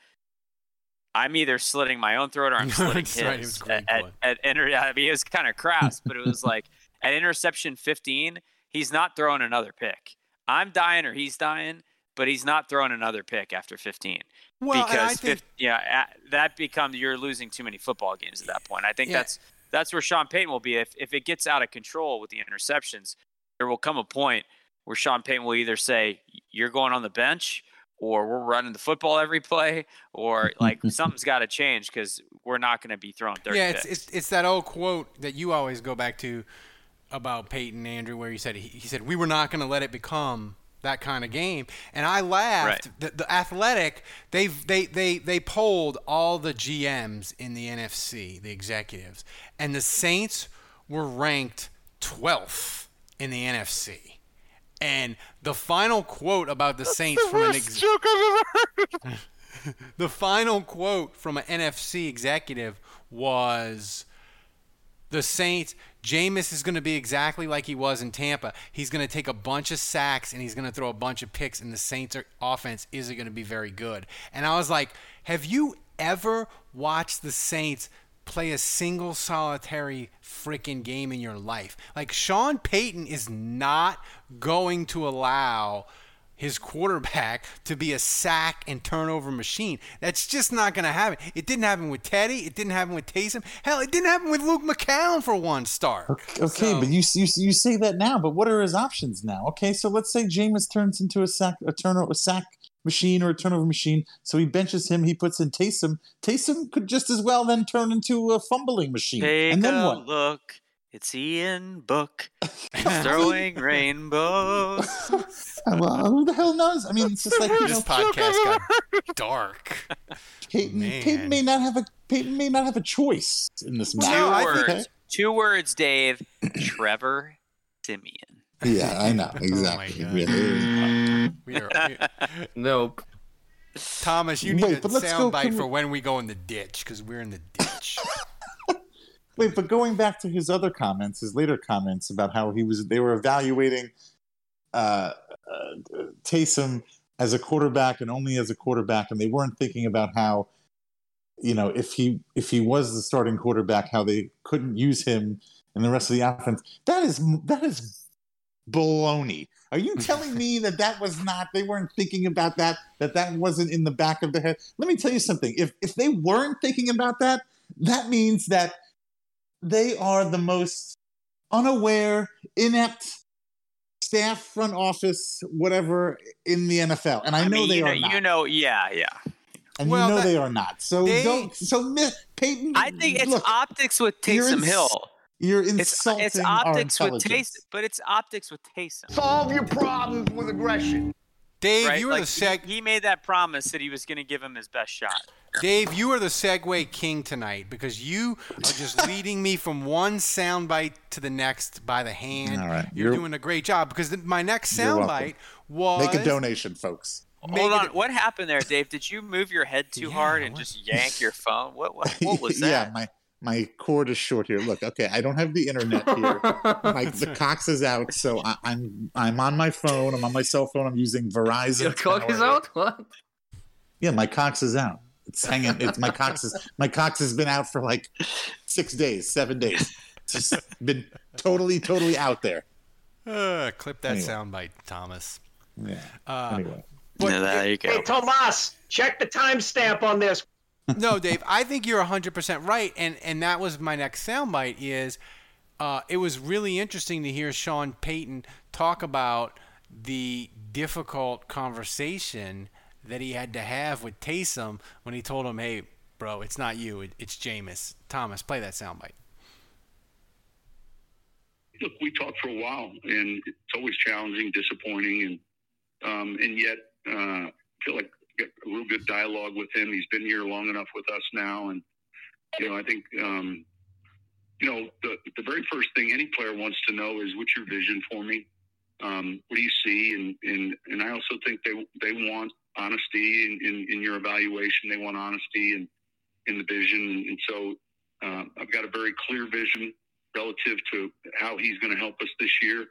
"I'm either slitting my own throat or I'm slitting right, his." at, at, at inter- I mean, it was kind of crass, but it was like at interception 15, he's not throwing another pick. I'm dying or he's dying, but he's not throwing another pick after 15. Well, and because think- fif- yeah, at- that becomes you're losing too many football games at that point. I think Yeah. that's that's where Sean Payton will be if if it gets out of control with the interceptions. There will come a point where Sean Payton will either say you're going on the bench or we're running the football every play or like something's got to change because we're not going to be throwing 30 yeah, it's, it's it's that old quote that you always go back to about Payton Andrew, where he said he, he said we were not going to let it become that kind of game, and I laughed. The, the Athletic they've they they they polled all the GMs in the NFC, the executives, and the Saints were ranked 12th in the NFC. And the final quote about the Saints from an ex- the final quote from an NFC executive was the Saints, Jameis is going to be exactly like he was in Tampa. He's going to take a bunch of sacks and he's going to throw a bunch of picks, and the Saints' are, offense isn't going to be very good. And I was like, have you ever watched the Saints play a single solitary freaking game in your life? Like, Sean Payton is not going to allow his quarterback to be a sack and turnover machine. That's just not going to happen. It didn't happen with Teddy. It didn't happen with Taysom. Hell, it didn't happen with Luke McCown for one start. Okay, but you, you you say that now, but what are his options now? Okay, so let's say Jameis turns into a sack a turnover a sack machine or a turnover machine, so he benches him, he puts in Taysom. Taysom could just as well then turn into a fumbling machine. Take and then a what? look. It's Ian Book throwing rainbows. well, who the hell knows? I mean, it's just like you this know, podcast got dark. Payton, Payton may not have a Payton may not have a choice in this Two matter. words. Okay. Two words, Dave. Trevor Siemian. Yeah, I Oh know exactly. God. Yeah. We are, we- Nope. Thomas, you need Wait, a but soundbite for when we go in the ditch because we're in the ditch. Wait, but going back to his other comments, his later comments about how he was, they were evaluating uh, uh, Taysom as a quarterback and only as a quarterback, and they weren't thinking about how, you know, if he if he was the starting quarterback, how they couldn't use him in the rest of the offense. That is that is baloney. Are you telling me that that was not? They weren't thinking about that. That that wasn't in the back of their head. Let me tell you something. If if they weren't thinking about that, that means that they are the most unaware, inept staff, front office, whatever in the NFL, and I, know mean, they you are know, not. you know, yeah, yeah. and Well, you know that- they are not. So they- don't. So Payton, I think it's look, optics with Taysom Hill. You're It's uh, insulting it's our optics with intelligence. Taysom, but it's optics with Taysom. Solve your problems with aggression. Dave, Right? you were Like, the seg. he, he made that promise that he was going to give him his best shot. Dave, you are the segue king tonight because you are just leading me from one soundbite to the next by the hand. All right. You're, You're- doing a great job because the, my next soundbite was Make a donation, folks. Hold it- on, what happened there, Dave? Did you move your head too Yeah, hard and what- just yank your phone? What what, what was that? yeah, my my cord is short here. Look, okay, I don't have the internet here. my, the cox is out, so I, I'm I'm on my phone. I'm on my cell phone. I'm using Verizon. Your cock is out? What? Yeah, my cox is out. It's hanging. It's my cox is my cox has been out for like six days, seven days. It's just been totally, totally out there. Uh, clip that Anyway. soundbite, Thomas. Yeah. Uh, anyway, Yeah, there you go. Hey, Tomas, check the timestamp on this. No, Dave, I think you're 100% right. And, and that was my next soundbite is uh, it was really interesting to hear Sean Payton talk about the difficult conversation that he had to have with Taysom when he told him, hey, bro, it's not you, it, it's Jameis. Thomas, play that soundbite. look, we talked for a while, and it's always challenging, disappointing, and um, and yet uh, I feel like I got a real good dialogue with him. He's been here long enough with us now, and you know, I think um, you know the the very first thing any player wants to know is what's your vision for me. Um, what do you see? And, and and I also think they they want honesty in, in, in your evaluation. They want honesty in in the vision, and so uh, I've got a very clear vision relative to how he's going to help us this year.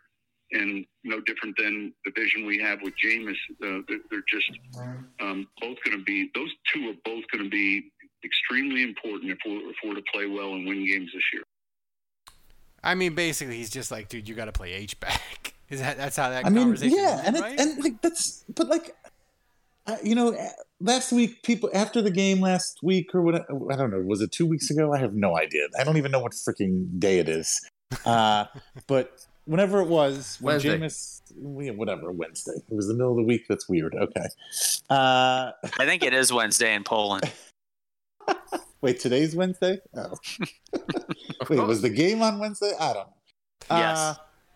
And no different than the vision we have with Jameis. Uh, they're, they're just um, both going to be, those two are both going to be extremely important if we're, if we're to play well and win games this year. I mean, basically, he's just like, dude, you got to play H back. Is that that's how that I mean, conversation? yeah, is, and right? it, and like that's but like, uh, you know, last week people after the game last week or what I don't know was it two weeks ago? I have no idea. I don't even know what freaking day it is. Uh, but whenever it was, when Wednesday. Jameis, whatever Wednesday, it was the middle of the week. That's weird. Okay. Uh, I think it is Wednesday in Poland. wait, today's Wednesday. Oh. wait, was the game on Wednesday? I don't know. Yes. Uh,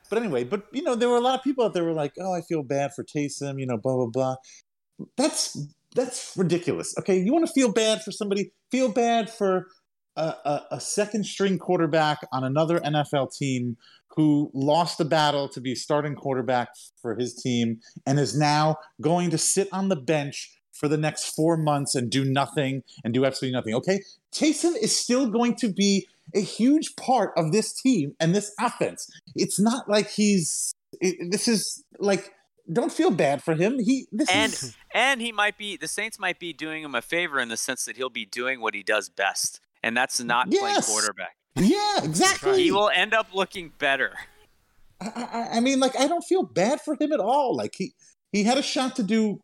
but anyway, but you know, there were a lot of people out there who were like, "Oh, I feel bad for Taysom," you know, blah blah blah. That's that's ridiculous. Okay, you want to feel bad for somebody? Feel bad for a, a, a second string quarterback on another NFL team who lost the battle to be starting quarterback for his team and is now going to sit on the bench for the next four months and do nothing and do absolutely nothing. Okay, Taysom is still going to be a huge part of this team and this offense. It's not like he's. It, this is like. Don't feel bad for him. He this and is and he might be the Saints might be doing him a favor in the sense that he'll be doing what he does best, and that's not playing Yes. quarterback. yeah exactly. He will end up looking better. I, I, I mean, like, I don't feel bad for him at all. Like, he he had a shot to do.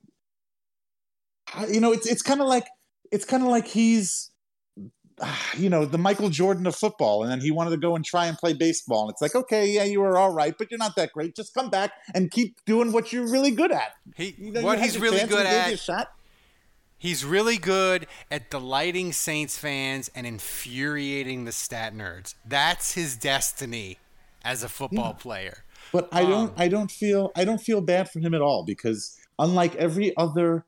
You know, it's it's kind of like it's kind of like he's, ah, you know, the Michael Jordan of football, and then he wanted to go and try and play baseball. And it's like, okay, yeah, you were all right, but you're not that great. Just come back and keep doing what you're really good at. He, You know, what had he's really good at. you a shot. He's really good at delighting Saints fans and infuriating the stat nerds. That's his destiny as a football player. But I don't um, I don't feel I don't feel bad for him at all because unlike every other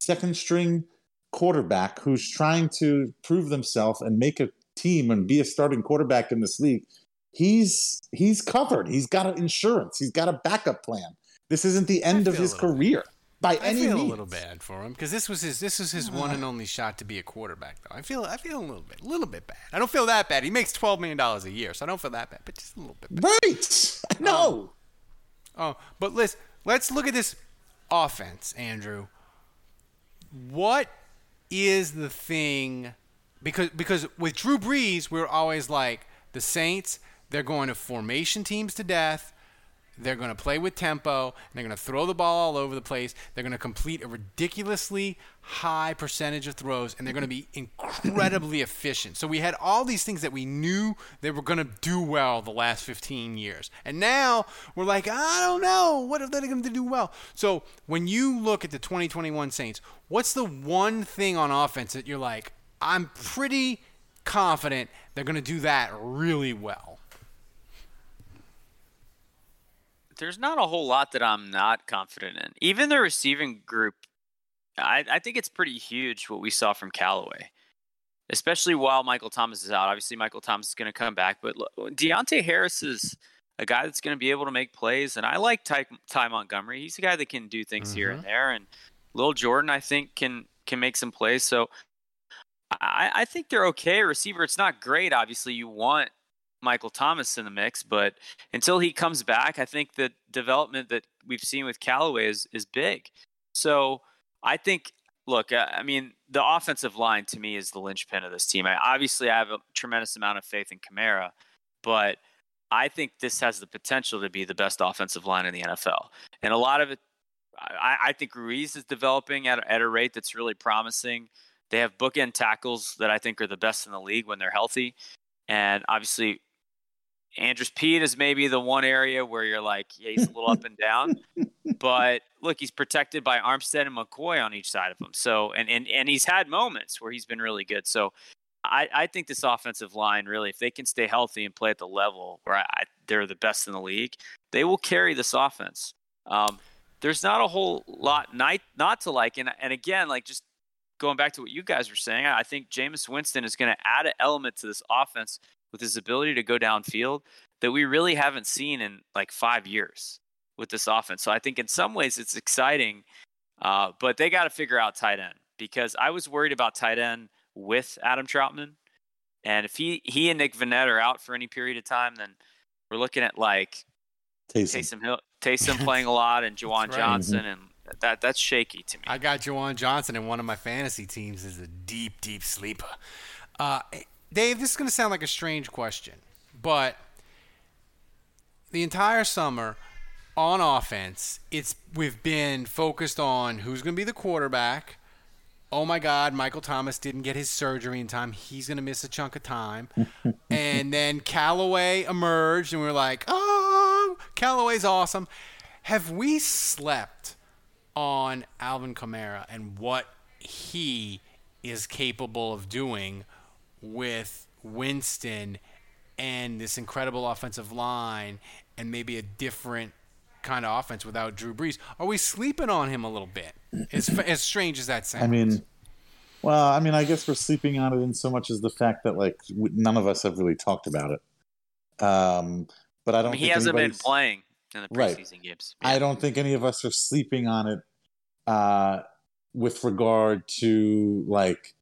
second string quarterback who's trying to prove themselves and make a team and be a starting quarterback in this league, he's he's covered. He's got an insurance. He's got a backup plan. This isn't the end of his career by I any feel means. a little bad for him because this was his this was his ah. one and only shot to be a quarterback. Though I feel I feel a little bit a little bit bad. I don't feel that bad. He makes twelve million dollars a year, so I don't feel that bad, but just a little bit. Bad. Right? No. Um, oh, but let's let's look at this offense, Andrew. What is the thing? Because because with Drew Brees, we're always like the Saints. They're going to formation teams to death. They're going to play with tempo. They're going to throw the ball all over the place. They're going to complete a ridiculously high percentage of throws, and they're going to be incredibly efficient. So we had all these things that we knew they were going to do well the last 15 years. And now we're like, I don't know. What are they going to do well? So when you look at the 2021 Saints, what's the one thing on offense that you're like, I'm pretty confident they're going to do that really well? There's not a whole lot that I'm not confident in. Even the receiving group, I, I think it's pretty huge what we saw from Callaway, especially while Michael Thomas is out. Obviously, Michael Thomas is going to come back, but look, Deonte Harris is a guy that's going to be able to make plays, and I like Ty, Ty Montgomery. He's a guy that can do things here and mm-hmm. there, and Lil Jordan, I think, can can make some plays. So I, I think they're okay. Receiver, it's not great. Obviously, you want Michael Thomas in the mix, but until he comes back, I think the development that we've seen with Callaway is is big. So I think, look, uh, I mean, the offensive line to me is the linchpin of this team. I obviously I have a tremendous amount of faith in Kamara, but I think this has the potential to be the best offensive line in the NFL, and a lot of it. I, I think Ruiz is developing at, at a rate that's really promising. They have bookend tackles that I think are the best in the league when they're healthy. And obviously, Andrus Peat is maybe the one area where you're like, yeah, he's a little up and down. But look, he's protected by Armstead and McCoy on each side of him. So, and, and, and he's had moments where he's been really good. So, I, I think this offensive line really, if they can stay healthy and play at the level where I, I, they're the best in the league, they will carry this offense. Um, there's not a whole lot not, not to like. And, and again, like just going back to what you guys were saying, I think Jameis Winston is going to add an element to this offense with his ability to go downfield that we really haven't seen in like five years with this offense. So I think in some ways it's exciting, uh, but they got to figure out tight end because I was worried about tight end with Adam Trautman. And if he he and Nick Vannett are out for any period of time, then we're looking at like Taysom. Taysom Hill, Taysom playing a lot, and Juwan right. Johnson, and that that's shaky to me. I got Juwan Johnson in one of my fantasy teams as a deep, deep sleeper. Uh, Dave, this is going to sound like a strange question, but the entire summer on offense, it's we've been focused on who's going to be the quarterback. Oh my God, Michael Thomas didn't get his surgery in time. He's going to miss a chunk of time. and then Callaway emerged, and we are like, oh, Callaway's awesome. Have we slept on Alvin Kamara and what he is capable of doing with Winston and this incredible offensive line and maybe a different kind of offense without Drew Brees. Are we sleeping on him a little bit? As, as strange as that sounds. I mean, well, I mean, I guess we're sleeping on it in so much as the fact that like none of us have really talked about it. Um, but I I don't. mean, he think hasn't been playing in the Right. preseason games. I don't think any of us are sleeping on it uh, with regard to like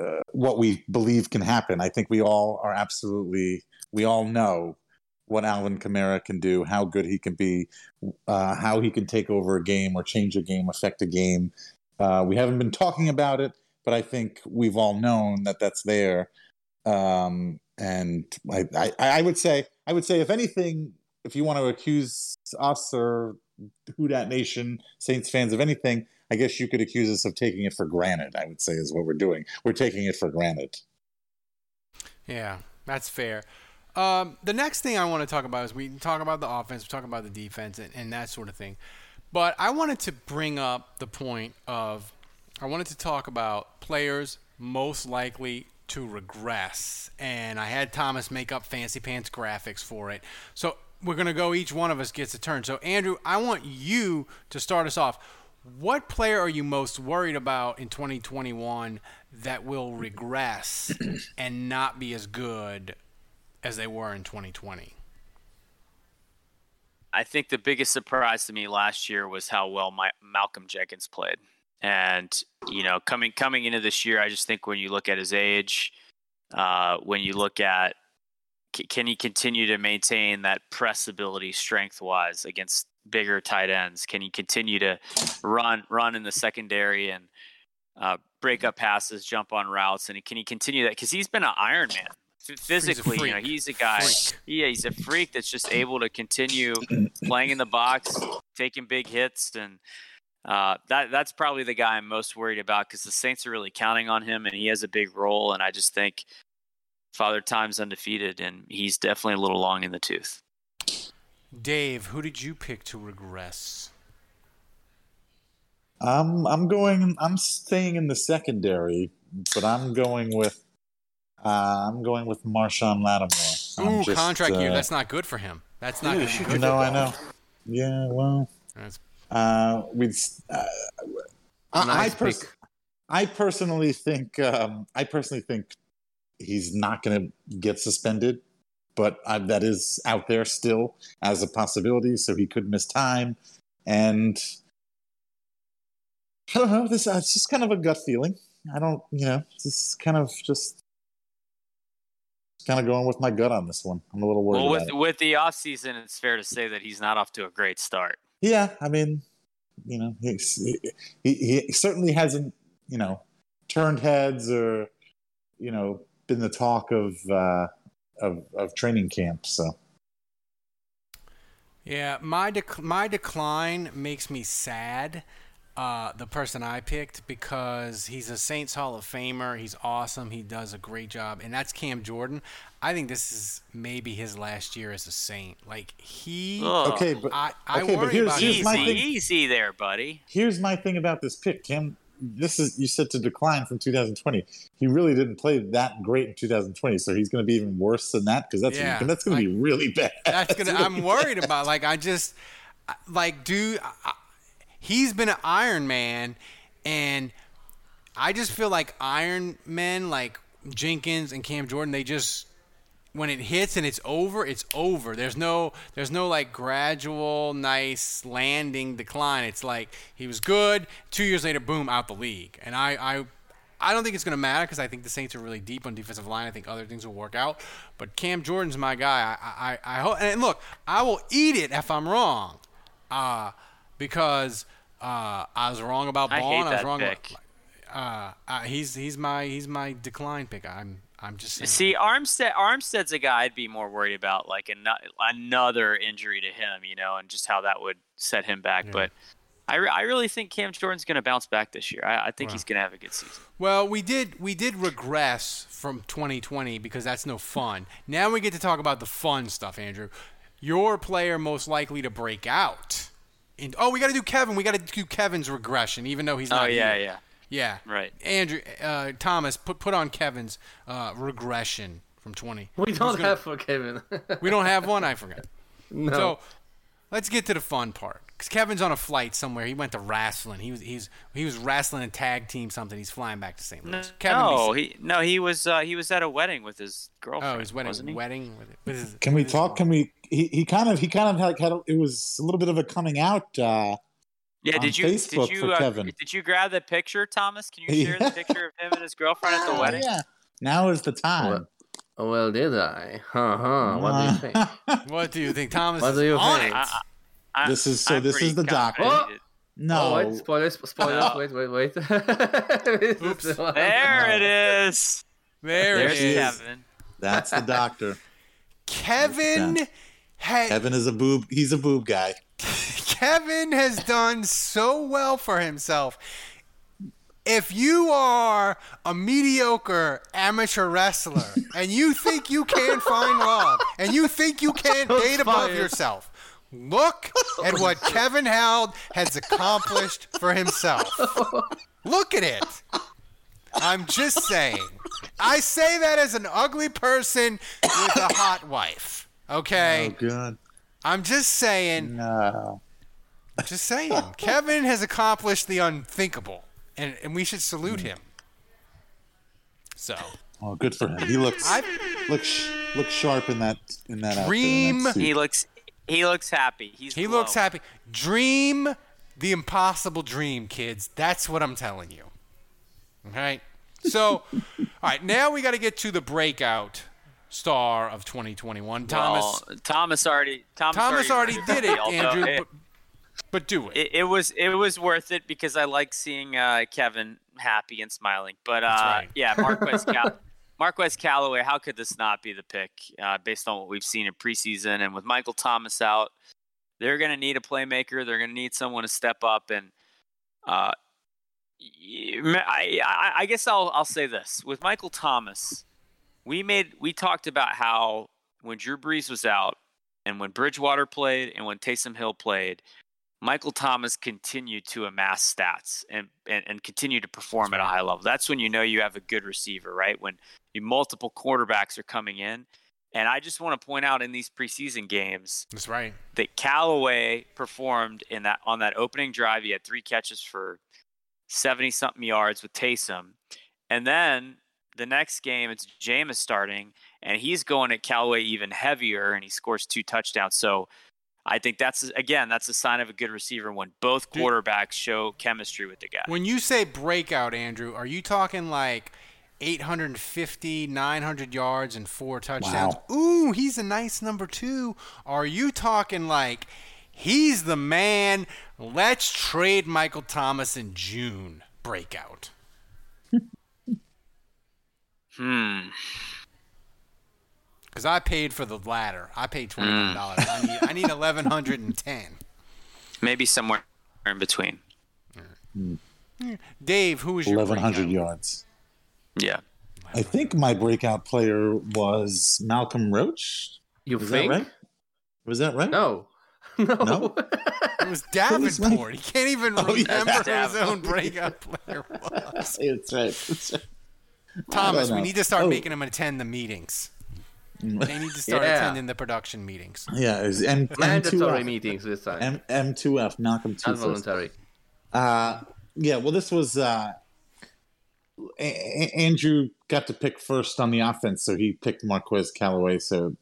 uh, what we believe can happen. I think we all are absolutely, we all know what Alvin Kamara can do, how good he can be, uh, how he can take over a game or change a game, affect a game. Uh, we haven't been talking about it, but I think we've all known that that's there. Um, and I, I, I would say, I would say, if anything, if you want to accuse us or Who Dat Nation Saints fans of anything, I guess you could accuse us of taking it for granted. I would say is what we're doing. We're taking it for granted. Yeah, that's fair. Um, the next thing I want to talk about is we talk about the offense, we talk about the defense, and, and that sort of thing. But I wanted to bring up the point of I wanted to talk about players most likely to regress. And I had Thomas make up fancy pants graphics for it. So we're going to go, each one of us gets a turn. So, Andrew, I want you to start us off. What player are you most worried about in 2021 that will regress and not be as good as they were in 2020? I think the biggest surprise to me last year was how well my, Malcolm Jenkins played. And you know, coming coming into this year, I just think when you look at his age, uh, when you look at c- can he continue to maintain that press ability strength wise against bigger tight ends? Can he continue to run run in the secondary and uh, break up passes, jump on routes, and can he continue that? Because he's been an Iron Man physically. You know, he's a guy. Freak. Yeah, he's a freak that's just able to continue playing in the box, taking big hits, and uh, that that's probably the guy I'm most worried about because the Saints are really counting on him, and he has a big role. And I just think Father Time's undefeated, and he's definitely a little long in the tooth. Dave, who did you pick to regress? I'm I'm going. I'm staying in the secondary, but I'm going with. Uh, I'm going with Marshon Lattimore. I'm Ooh, just, contract year. uh, That's not good for him. That's not going to be good. No, I know. Yeah, well, That's- uh, we'd. Uh, I, I, pers- I personally think. Um, I personally think he's not going to get suspended, but uh, that is out there still as a possibility. So he could miss time, and I don't know. This uh, it's just kind of a gut feeling. I don't, you know, this kind of just kind of going with my gut on this one. I'm a little worried Well, about with it. with the offseason, it's fair to say that he's not off to a great start. Yeah, I mean, you know, he's, he he certainly hasn't, you know, turned heads or, you know, been the talk of uh, of of training camp. So Yeah, my dec- my decline makes me sad. Uh, the person I picked because he's a Saints Hall of Famer. He's awesome. He does a great job, and that's Cam Jordan. I think this is maybe his last year as a Saint. Like he, Ugh. okay, but I, I okay, but worry here's- about here's my Easy, thing. easy there, buddy. here's my thing about this pick, Kim. This is you said to decline from 2020. He really didn't play that great in 2020, so he's going to be even worse than that because that's Yeah, that's going to be really bad. That's gonna. I'm worried about. Like I just, like, dude, I- he's been an Iron Man, and I just feel like Iron Men, like Jenkins and Cam Jordan, they just when it hits and it's over, it's over. There's no, there's no like gradual, nice landing decline. It's like he was good. Two years later, boom, out the league. And I, I, I don't think it's going to matter because I think the Saints are really deep on defensive line. I think other things will work out. But Cam Jordan's my guy. I I, I hope. And look, I will eat it if I'm wrong, uh, because uh, I was wrong about I Bond. hate I was that wrong. pick. Uh, uh, he's he's my he's my decline pick. I'm I'm just saying. See, Armstead Armstead's a guy I'd be more worried about, like an, another injury to him, you know, and just how that would set him back. But I, re- I really think Cam Jordan's going to bounce back this year. I, I think Wow. he's going to have a good season. Well, we did we did regress from 2020 because that's no fun. Now we get to talk about the fun stuff, Andrew. Your player most likely to break out. In, oh, we got to do Kevin. We got to do Kevin's regression, even though he's not. Oh not. yeah, here. yeah. Yeah. Right. Andrew uh, Thomas, put put on Kevin's uh, regression from 20. We don't gonna- have for Kevin. we don't have one. I forgot. No. So let's get to the fun part. Because Kevin's on a flight somewhere. He went to wrestling. He was he's he was wrestling a tag team something. He's flying back to St. Louis. Kevin, no, he no, he was uh, he was at a wedding with his girlfriend. Oh, his wedding. wasn't he? Wedding with, with his. Can we talk? Can we? He, he kind of he kind of like had a, it was a little bit of a coming out. Uh, Yeah, did you Facebook did you uh, Kevin. did you grab the picture, Thomas? Can you share Yeah. the picture of him and his girlfriend at the Oh, wedding? yeah. Now is the time. Well, well, did I? Huh, huh. What do you think? What do you think, Thomas? What is do you on think? it? I- this is so. I'm this is the doctor. confident he No, Oh, wait, spoilers, spoilers, Oh. wait, wait, wait. This is the one. There it is. There There's it is. Kevin. that's the doctor. Kevin had Kevin is a boob. He's a boob guy. Kevin has done so well for himself. If you are a mediocre amateur wrestler and you think you can't find love and you think you can't date above yourself, look at what Kevin Howard has accomplished for himself. Look at it. I'm just saying. I say that as an ugly person with a hot wife. Okay? Oh, good. I'm just saying. No. Just saying. Kevin has accomplished the unthinkable, and, and we should salute him. So, Oh, good for him. He looks I looks looks sharp in that in that outfit, in Dream. that. He looks he looks happy. He's he looks happy. Dream the impossible dream, kids. That's what I'm telling you. All right. So, all right. Now we got to get to the breakout star of 2021, Thomas. Well, Thomas already Thomas, Thomas already rendered did it, Andrew. It, But, but do it. it, it was it was worth it because I like seeing uh, Kevin happy and smiling. But uh, right. yeah, Marquez Cal- Marquez Callaway. How could this not be the pick uh, based on what we've seen in preseason and with Michael Thomas out? They're going to need a playmaker. They're going to need someone to step up and. Uh, I, I, I guess I'll I'll say this with Michael Thomas, we made we talked about how when Drew Brees was out and when Bridgewater played and when Taysom Hill played, Michael Thomas continued to amass stats and, and, and continue to perform at a high level. That's when you know you have a good receiver, right? When multiple quarterbacks are coming in. And I just want to point out in these preseason games That's right. that Callaway performed in that on that opening drive. He had three catches for seventy something yards with Taysom, and then the next game it's Jameis starting, and he's going at Callaway even heavier, and he scores two touchdowns. So I think that's again that's a sign of a good receiver when both quarterbacks show chemistry with the guy. When you say breakout, Andrew, are you talking like 850, 900 yards and four touchdowns? Ooh, he's a nice number two. Are you talking like he's the man? Let's trade Michael Thomas in June. Breakout. Hmm. Because I paid for the latter. I paid twenty nine hmm. dollars. I need I need eleven hundred and ten. Maybe somewhere in between. Hmm. Hmm. Dave, who was your eleven hundred breakout? yards. Yeah. I think my breakout player was Malcolm Roach. You was think? that right? Was that right? No. No. It was Who was my- Davenport. He can't even Oh, yeah, remember who his own breakout player was. It's right. It's right. Thomas, we need to start Oh. making them attend the meetings. They need to start Yeah. attending the production meetings. Yeah, it was M- Mandatory M2F. meetings this time. M M2F Malcolm two Not voluntary. Uh, yeah, well, this was uh, A- A- Andrew got to pick first on the offense, so he picked Marquez Callaway. So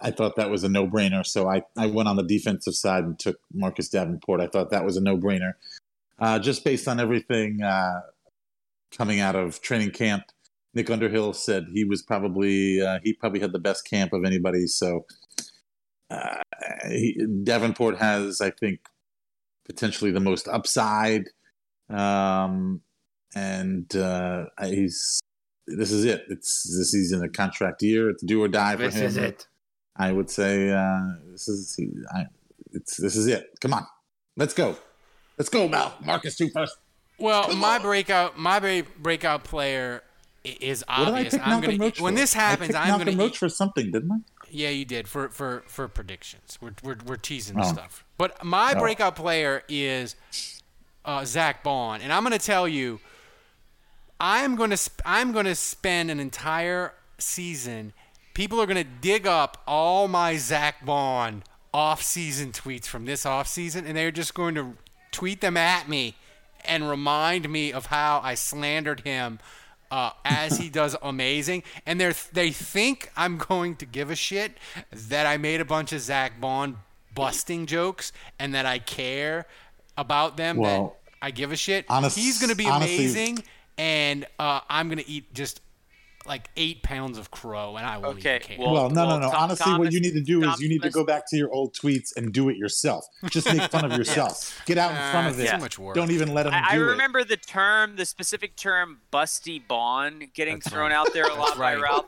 I thought that was a no brainer. So I, I went on the defensive side and took Marcus Davenport. I thought that was a no brainer, uh, just based on everything uh, coming out of training camp. Nick Underhill said he was probably uh, he probably had the best camp of anybody. So uh, he, Davenport has, I think, potentially the most upside, um, and uh, he's this is it. It's this is in a contract year. It's do or die for This him. is it. I would say uh, this is I, it's this is it. Come on, let's go, let's go, Mal. Marcus two first. Well, my breakout, my break- breakout player is I obvious. I'm Malcolm gonna Roach when for? this happens, picked I'm gonna Roach for something, didn't I? Yeah, you did for for for predictions. We're we're, we're teasing Oh. stuff. But my Oh. breakout player is uh, Zack Baun, and I'm going to tell you, I'm going to sp- I'm going to spend an entire season. People are going to dig up all my Zack Baun off-season tweets from this off-season, and they're just going to tweet them at me and remind me of how I slandered him uh, as he does amazing. And they they think I'm going to give a shit that I made a bunch of Zack Baun busting jokes and that I care about them. Well, that I give a shit. honest- He's going to be honestly- amazing, and uh, I'm going to eat just like eight pounds of crow, and I won't Okay, even care. Well, no, no, no. Tom- Honestly, what you need to do is you need to go back to your old tweets and do it yourself. Just make fun of yourself. Get out in front of Uh, it. too much work. Don't even let him. I, I do it. I remember the term, the specific term, "busty Baun," getting thrown out there a lot by. Ralph.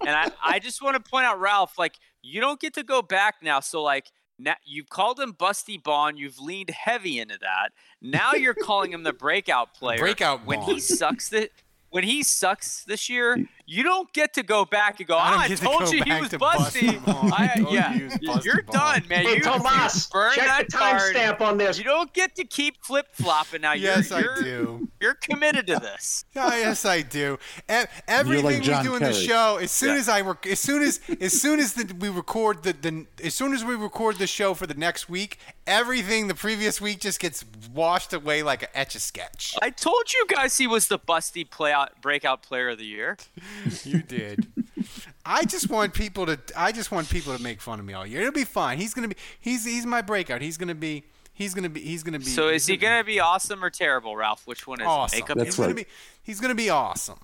And I, I just want to point out, Ralph, like you don't get to go back now. So like now you've called him Busty Baun. You've leaned heavy into that. Now you're calling him the breakout player. Breakout when he sucks the. When he sucks this year, you don't get to go back and go. I "Ah, I, get to told you he was to Busty busty. I I, yeah, busty you're Baun. done, man. Hey, you, Tomas, burn check that the timestamp on this. You don't get to keep flip flopping now. Yes, you're, I you're, do. You're committed to this. Yeah, yes, I do. E- Everything John we do in the show, as soon Yeah. as I, rec- as soon as, as soon as the, we record the, the, as soon as we record the show for the next week, everything the previous week just gets washed away like a etch a sketch. I told you guys he was the busty play out, breakout player of the year. You did. I just want people to, I just want people to make fun of me all year. It'll be fine. He's gonna be, he's, he's my breakout. He's gonna be, he's gonna be, he's gonna be. So is he gonna be awesome or terrible, Ralph? Which one is it? awesome? Make up That's he's your- gonna right. be, he's gonna be awesome.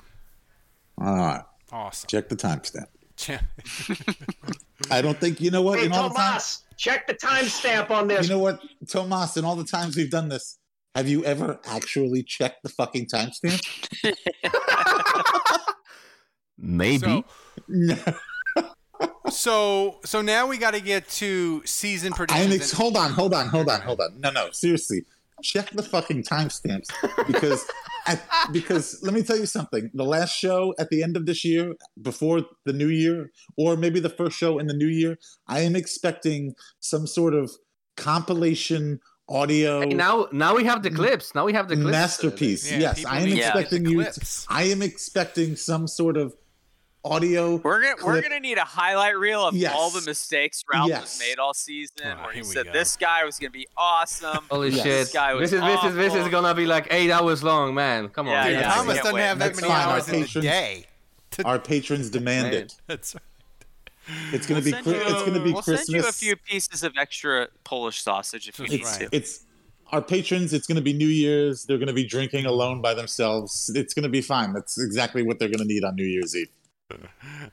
All right. Awesome. Check the timestamp. I don't think you know what. Hey, in all the time, Tomas, check the timestamp on this. you know what, Tomas. In all the times we've done this, have you ever actually checked the fucking timestamp? Maybe. So, so, so now we got to get to season I predictions. ex- and- hold on, hold on, hold on, hold on. No, no, seriously. Check the fucking timestamps because I, because let me tell you something. The last show at the end of this year, before the new year, or maybe the first show in the new year, I am expecting some sort of compilation audio Hey, now, now we have the clips. Now we have the clips. masterpiece. Yeah, yes, I am need to get expecting you. clips. I am expecting some sort of audio. We're gonna we're gonna need a highlight reel of Yes. all the mistakes Ralph Yes. has made all season, Oh, where he said go. this guy was gonna be awesome. Holy Yes. shit! This guy was This is this is this is gonna be like eight hours long, man. Come on. Yeah, Dude, yeah, Thomas doesn't wait. have that That's many fine. Our hours in the patrons- day. Our patrons demand it. That's right. It's gonna We'll be. send Chri- you- It's gonna be we'll Christmas. send you a few pieces of extra Polish sausage if you need it's to. it's our patrons it's going to be new year's they're going to be drinking alone by themselves it's going to be fine that's exactly what they're going to need on new year's eve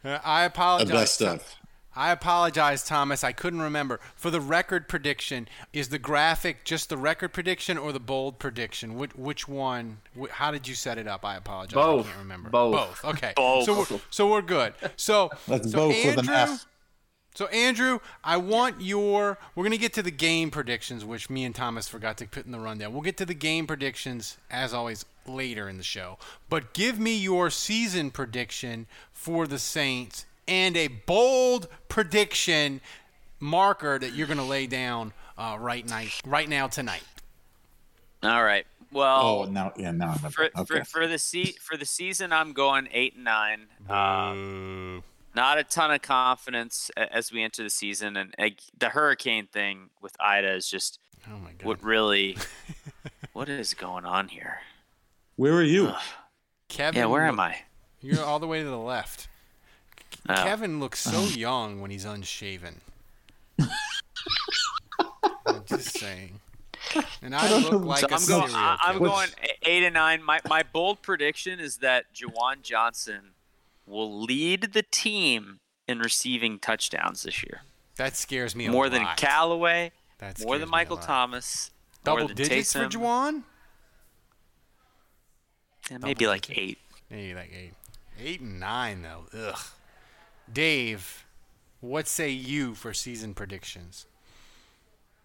I the apologize. best stuff I apologize, Thomas. I couldn't remember. For the record prediction, is the graphic just the record prediction or the bold prediction? Which, which one? Wh- How did you set it up? I apologize. Both. I can't remember. Both. Okay. Both. So we're, so we're good. So that's so both with an Andrew- f So Andrew, I want your. We're gonna get to the game predictions, which me and Thomas forgot to put in the rundown. We'll get to the game predictions as always later in the show. But give me your season prediction for the Saints and a bold prediction marker that you're gonna lay down uh, right night, right now tonight. All right. Well, oh now yeah now I remember. for, okay for, for the se- for the season, I'm going eight and nine. Um, not a ton of confidence as we enter the season, and uh, the hurricane thing with Ida is just Oh my god. what really. what is going on here? where are you Kevin. Yeah, where look- am I? You're all the way to the left. Oh. Kevin looks so young when he's unshaven. I'm just saying. And I, look like so a I'm going. I- I'm going eight and nine. My my bold prediction is that Juwan Johnson will lead the team in receiving touchdowns this year. That scares me a more than lot. Callaway, That more than Michael. Thomas, Double more than digits for Taysom. Juwan? Yeah, maybe like eight. Maybe like eight. Eight and nine, though. Ugh. Dave, what say you for season predictions?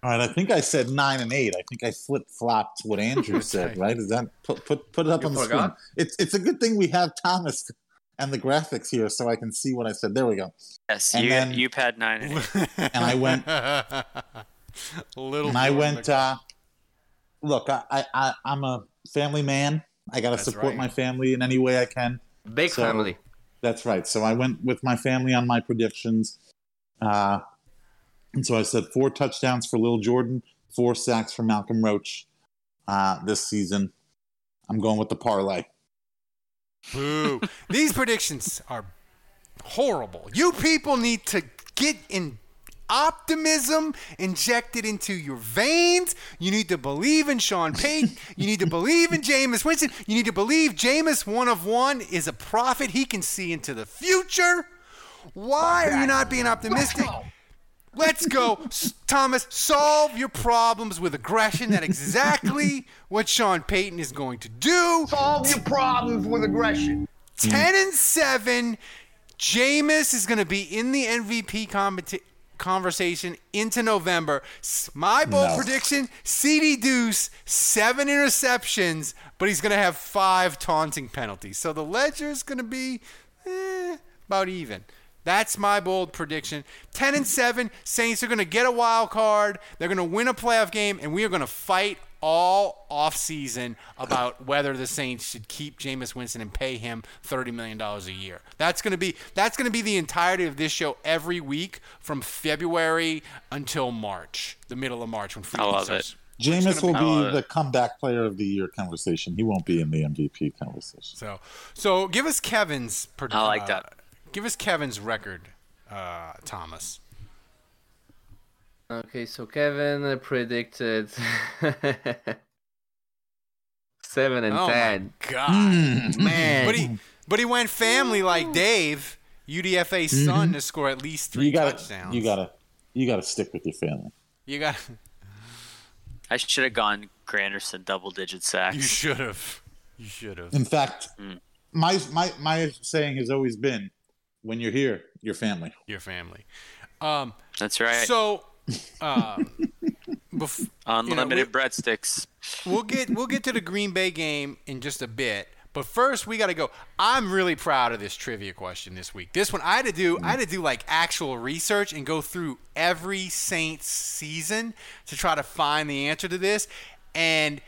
All right, I think I said nine and eight. I think I flip flopped what Andrew said. Right? Is that put put put it up You on the forgot? screen? It's it's a good thing we have Thomas and the graphics here, so I can see what I said. There we go. Yes, And you then- you pad nine and eight. And I went a little. and I bit went. Uh, look, I, I I I'm a family man. I got to That's support right. my family in any way I can. Big So- family. That's right. So I went with my family on my predictions. Uh, and so I said four touchdowns for Lil Jordan, four sacks for Malcolm Roach uh, this season. I'm going with the parlay. Boo. These predictions are horrible. You people need to get in optimism injected into your veins. You need to believe in Sean Payton. You need to believe in Jameis Winston. You need to believe Jameis, one of one, is a prophet. He can see into the future. Why are you not being optimistic? Let's go. Thomas, solve your problems with aggression. That's exactly what Sean Payton is going to do. Solve your problems with aggression. 10 and 7. Jameis is going to be in the MVP competi- conversation into November. My bold No. prediction CD Deuce, seven interceptions, but he's going to have five taunting penalties. So the ledger is going to be eh, about even. That's my bold prediction. 10 and 7, Saints are going to get a wild card. They're going to win a playoff game, and we are going to fight all offseason about whether the Saints should keep Jameis Winston and pay him $30 million a year. That's going to be that's going to be the entirety of this show every week from February until March, the middle of March when free I love starts. it. Jameis will be the comeback player of the year conversation. He won't be in the MVP conversation. So, so give us Kevin's. pred- I like uh, that. Give us Kevin's record, uh, Thomas. Okay, so Kevin predicted seven and oh ten. my God, Mm. Man, but he but he went family like Dave, UDFA's son, to score at least three Mm-hmm. You got touchdowns. to you got to you got to stick with your family. You got. I should have gone Granderson double digit sacks. You should have. You should have. In fact, Mm. my my my saying has always been, when you're here, your family. Your family. Um. That's right. So, um, bef- Unlimited you know, breadsticks. we'll get we'll get to the Green Bay game in just a bit. But first, we got to go. I'm really proud of this trivia question this week. This one I had to do. I had to do like actual research and go through every Saints season to try to find the answer to this. And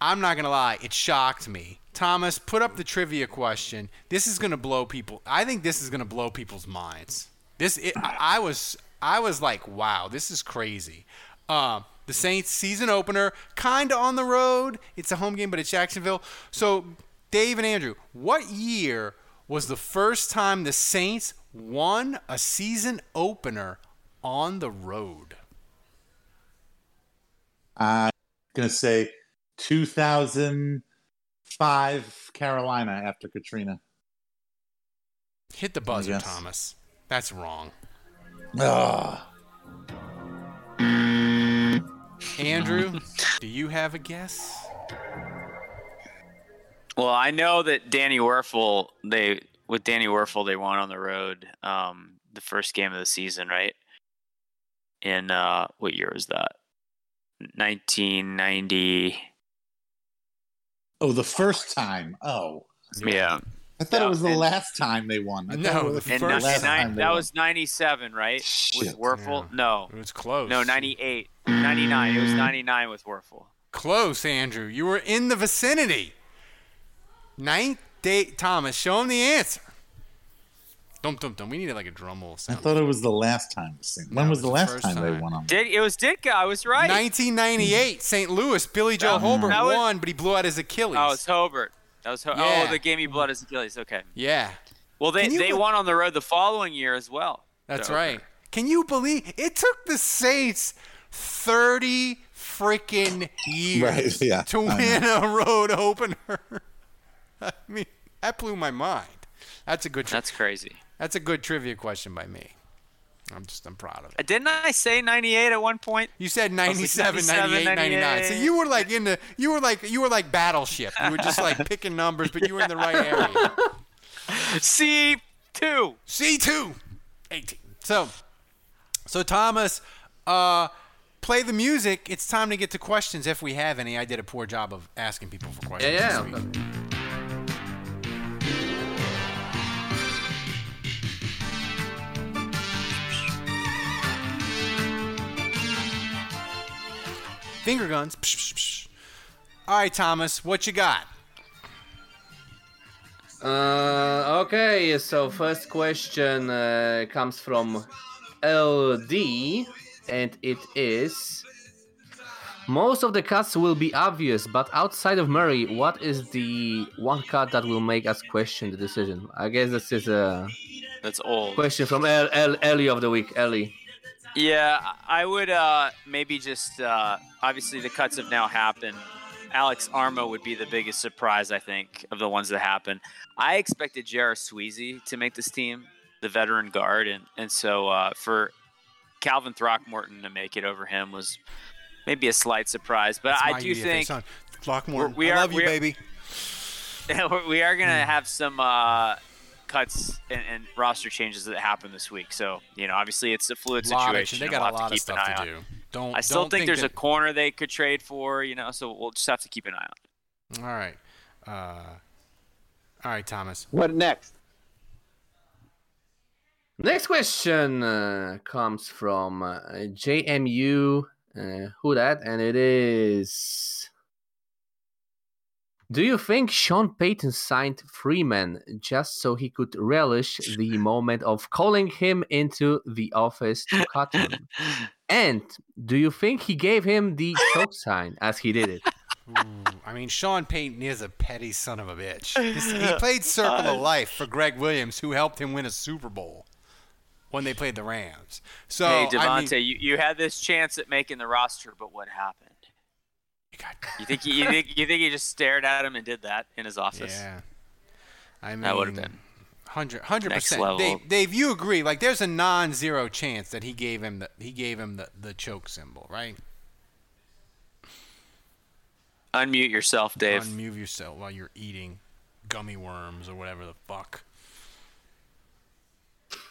I'm not gonna lie, it shocked me. Thomas, put up the trivia question. This is gonna blow people. I think this is gonna blow people's minds. This, it, I was, I was like, wow, this is crazy. Um, the Saints season opener, kind of on the road. It's a home game, but it's Jacksonville. So, Dave and Andrew, what year was the first time the Saints won a season opener on the road? I'm gonna say 2005 Carolina after Katrina. Hit the buzzer, Yes. Thomas. That's wrong. Ugh. Andrew, do you have a guess? Well, I know that Danny Wuerffel, they with Danny Wuerffel, they won on the road um, the first game of the season, right? In uh, what year was that? 1990. Oh, the first time. Oh, Yeah. I thought Yeah, it was the and- last time they won. I No, thought it was the the first last nine- time they that won. was 97, right? With Shit. Wuerffel? No. It was close. No, 98. 99. It was 99 with Wuerffel. Close, Andrew. You were in the vicinity. Ninth date, Thomas. Show him the answer. Dum dum dum. We needed like a drum roll I thought it was the last time. they When No, was the was the last first time, they time. won on? Did it was Ditka. I uh, was right. 1998, St. Louis. Billy Joe oh, That- Hobert that was- won, but he blew out his Achilles. Oh, it's Hobert. That was Ho- oh, Yeah. Oh, the game he blood his Achilles. Okay. yeah, Well, they they be- won on the road the following year as well. that's right. Can you believe it took the Saints 30 freaking years Right, yeah, to win a road opener. I mean, that blew my mind. That's a good. Tri- That's crazy. That's a good trivia question by me. I'm just I'm proud of it. Didn't I say 98 at one point? You said I was like 97, 98, 99. So you were like in the you were like you were like battleship. You were just like picking numbers, but you were in the right area. C two. C two. 18. So so Thomas, uh play the music. It's time to get to questions if we have any. I did a poor job of asking people for questions. Yeah, this yeah. Finger guns. Psh, psh, psh. All right, Thomas, what you got? Uh, okay, so first question uh, comes from LD, and it is Most of the cuts will be obvious, but outside of Murray, what is the one cut that will make us question the decision? I guess this is a That's old. question from El- El- Ellie of the week. Ellie. Yeah, I would uh, maybe just uh, obviously the cuts have now happened. Alex Armah would be the biggest surprise, I think, of the ones that happened. I expected J.R. Sweezy to make this team, the veteran guard, and and so uh, for Calvin Throckmorton to make it over him was maybe a slight surprise. But That's I do think. Throckmorton, we I love you, we are- baby. we are gonna have some uh, cuts and, and roster changes that happen this week. So you know, obviously it's a fluid Lot of- situation. they got we'll a lot to of keep an stuff eye to on. do. Don't- I still don't think, think there's that- a corner they could trade for. You know, so we'll just have to keep an eye on. All right. Uh, all right, Thomas. What next? Next question uh, comes from uh, JMU. Uh, who that? And it is. Do you think Sean Payton signed Freeman just so he could relish the moment of calling him into the office to cut him? And do you think he gave him the choke sign as he did it? Ooh, I mean, Sean Payton is a petty son of a bitch. He played Circle of Life for Gregg Williams, who helped him win a Super Bowl when they played the Rams. So, hey, I Devonta, mean, you, you had this chance at making the roster, but what happened? You think he, you think you think he just stared at him and did that in his office? Yeah. I mean, that would have been 100 percent. Dave, Dave, you agree? Like, there's a non-zero chance that he gave him the he gave him the, the choke symbol, right? unmute yourself, Dave. Unmute yourself while you're eating gummy worms or whatever the fuck.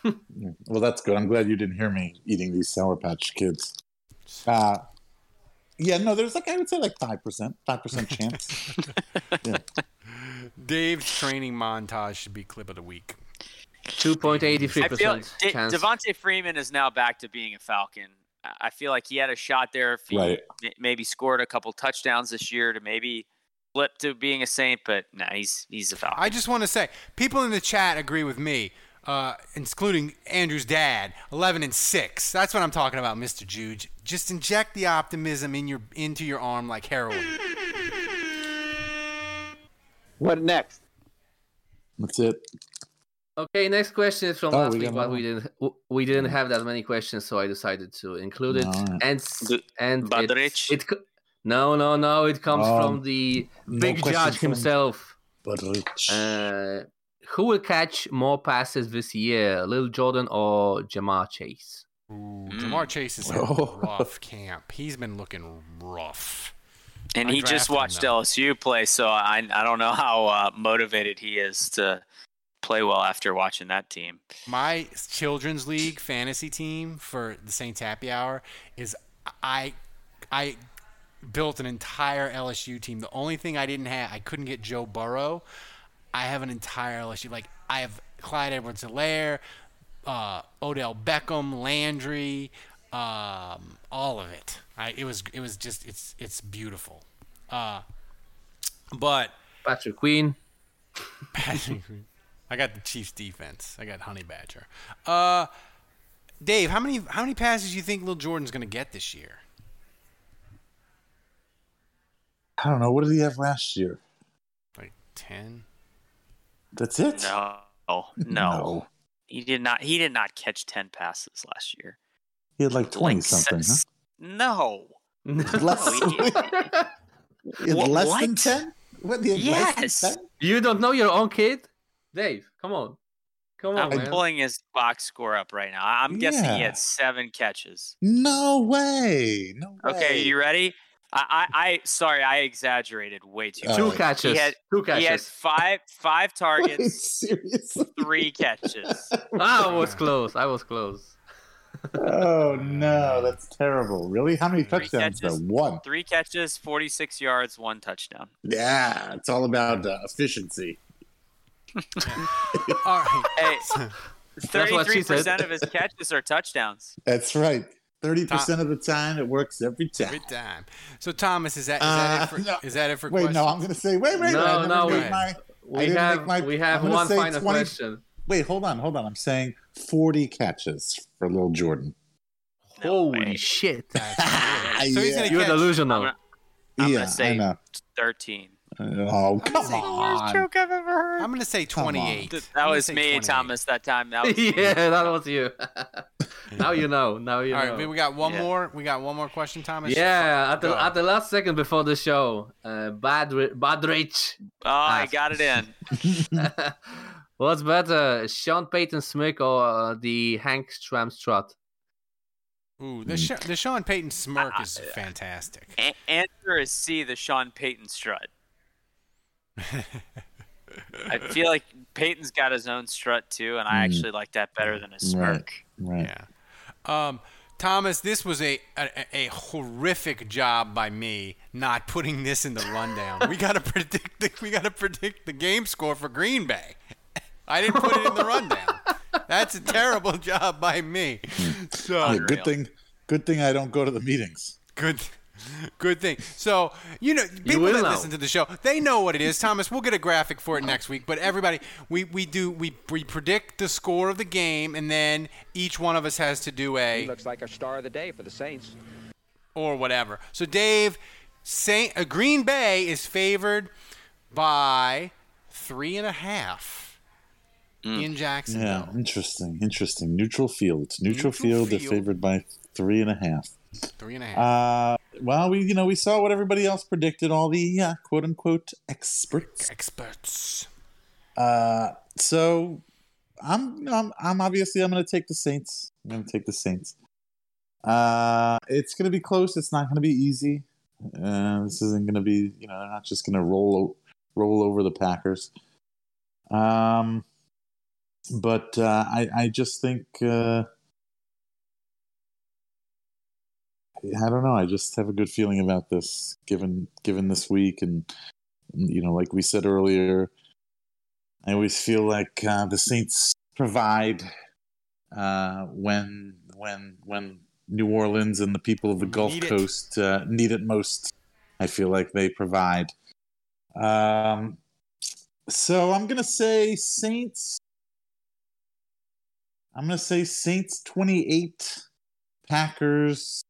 Well, that's good. I'm glad you didn't hear me eating these Sour Patch Kids. Uh, yeah, no, there's like I would say like five percent, five percent chance. yeah. Dave's training montage should be clip of the week. Two point eighty three I feel percent De- chance. Devonta Freeman is now back to being a Falcon. I- I feel like he had a shot there if he Right. maybe scored a couple touchdowns this year to maybe flip to being a Saint, but nah, he's he's a Falcon. I just want to say, people in the chat agree with me, uh, including Andrew's dad. Eleven and six. That's what I'm talking about, Mr. Juge. Just inject the optimism in your into your arm like heroin. What next? That's it. Okay, next question is from Oh, last we week, but we didn't we didn't have that many questions, so I decided to include it. Alright. And The- and Badrich? it, it no no no it comes Um, from the no big question judge himself. But rich. Uh, who will catch more passes this year, Lil Jordan or Ja'Marr Chase? Ooh, Mm. Ja'Marr Chase is in Oh. rough camp. He's been looking rough. and I he just drafted him, watched. LSU play, so I I don't know how uh, motivated he is to play well after watching that team. My children's league fantasy team for the Saints Happy Hour is I I built an entire LSU team. The only thing I didn't have, I couldn't get Joe Burrow. I have an entire LSU. Like I have Clyde Edwards-Helaire, uh, Odell Beckham, Landry, um, all of it. I, it was it was just it's it's beautiful. Uh, but Patrick Queen. I got the Chiefs defense. I got Honey Badger. Uh, Dave, how many how many passes do you think Lil Jordan's going to get this year? I don't know. What did he have last year? Like ten. That's it. No, no, No. he did not. He did not catch ten passes last year. He had like twenty Like something. se- No. Less, in Wha- less than 10? What, the- less than Yes. 10? You don't know your own kid, Dave? Come on, come on, I'm man. pulling his box score up right now. I- I'm guessing he had seven catches. No way. No way. Okay, you ready? I, I, I sorry, I exaggerated way too. Much. Two catches. He had, Two catches. He had five five targets, Seriously? three catches. I was close. I was close. Oh, no. That's terrible. Really? How many Three touchdowns, though? catches. One. Three catches, 46 yards, one touchdown. Yeah, it's all about uh, efficiency. All right. Hey, That's what she 33% of his catches are touchdowns. That's right. 30% of the time, it works every time. Every time. So Thomas, is that is that it for, Uh, no. is that it for Wait, questions? no, I'm going to say, wait, wait, No, wait. No, made we- my, We have my, we have I'm one final 20 question. Wait, hold on, hold on. I'm saying 40 catches for little Jordan. Holy way. shit! so he's gonna You're catch, delusional. I'm I'm yeah, gonna say I know. 13. Oh, come say- on. joke I've ever heard. I'm gonna say 28. Th- I'm That was me, Thomas, that time. That was yeah, that was you. now you know. Now you All know. right, we got one Yeah. more. We got one more question, Thomas. yeah, at the at the last second before the show, uh, Badri- Badrich. Oh, I got it in. What's better, Sean Payton Smick or uh, the Hank Stram Strut? Ooh, the, Sha- the Sean Payton smirk is fantastic. A- answer is C, the Sean Payton strut. I feel like Payton's got his own strut too, and I actually like that better than his smirk. Right. Yeah. Um, Thomas, this was a, a a horrific job by me not putting this in the rundown. we gotta predict the, we gotta predict the game score for Green Bay. I didn't put it in the rundown. That's a terrible job by me. So Yeah, good thing. Good thing I don't go to the meetings. Good, good thing. So you know, people will that know. listen to the show, they know what it is. Thomas, we'll get a graphic for it next week. But everybody, we we do we we predict the score of the game, and then each one of us has to do a Looks like a star of the day for the Saints. or whatever. So Dave, Saint uh, Green Bay is favored by three and a half in Jacksonville. Yeah, interesting. Interesting. Neutral field. Neutral, Neutral field. They're favored by three and a half. Three and a half. Uh, well, we you know we saw what everybody else predicted. All the uh, quote unquote experts. Experts. Uh, so I'm I'm I'm obviously I'm going to take the Saints. I'm going to take the Saints. Uh, it's going to be close. It's not going to be easy. Uh, this isn't going to be you know they're not just going to roll roll over the Packers. Um, but uh, I I just think uh, I don't know. I just have a good feeling about this, given given this week, and you know, like we said earlier, I always feel like uh, the Saints provide uh, when when when New Orleans and the people of the Gulf Need. Coast uh, need it most. I feel like they provide. Um, so I'm gonna say Saints. I'm gonna say Saints 28, Packers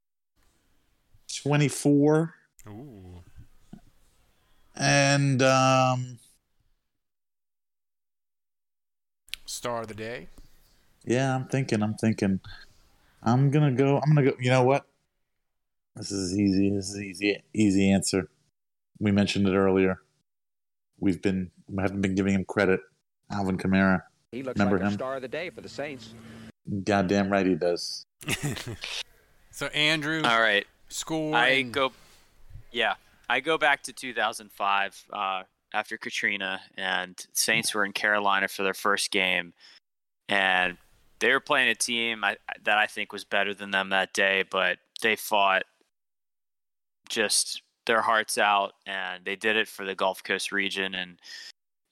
24, Ooh. and um, Star of the day. Yeah, I'm thinking. I'm thinking. I'm gonna go. I'm gonna go. You know what? This is easy. This is easy. Easy answer. We mentioned it earlier. We've been. We haven't been giving him credit. Alvin Kamara. He looks Remember like him? star of the day for the Saints. Goddamn right he does. So Andrew, All right. Score. I and- go, yeah, I go back to 2005 uh, after Katrina, and Saints were in Carolina for their first game, and they were playing a team I, that I think was better than them that day, but they fought just their hearts out, and they did it for the Gulf Coast region, and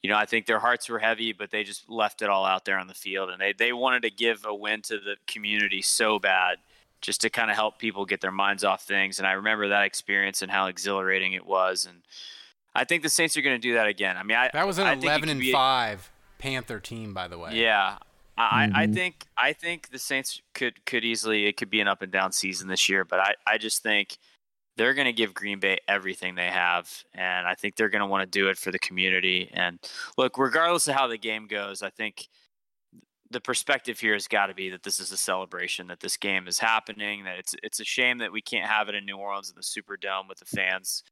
you know I think their hearts were heavy, but they just left it all out there on the field, and they they wanted to give a win to the community so bad just to kind of help people get their minds off things. And I remember that experience and how exhilarating it was. And I think the Saints are going to do that again. I mean, I that was an I 11 and be- five Panther team, by the way. Yeah, I, I I mm-hmm. think I think the Saints could could easily it could be an up and down season this year, but I I just think they're going to give Green Bay everything they have, and I think they're going to want to do it for the community. And look, regardless of how the game goes, I think the perspective here has got to be that this is a celebration, that this game is happening, that it's it's a shame that we can't have it in New Orleans in the Superdome with the fans,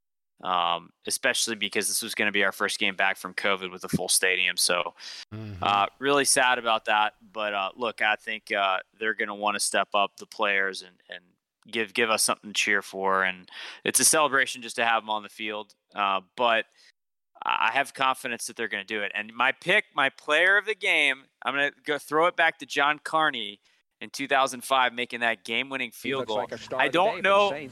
um, especially because this was going to be our first game back from COVID with a full stadium. So, uh, really sad about that. But uh, look, I think uh, they're going to want to step up the players and and give give us something to cheer for, and it's a celebration just to have them on the field. Uh, but I have confidence that they're going to do it. And my pick, my player of the game, I'm going to go throw it back to John Carney in 2005, making that game-winning field goal. like I of the day don't know.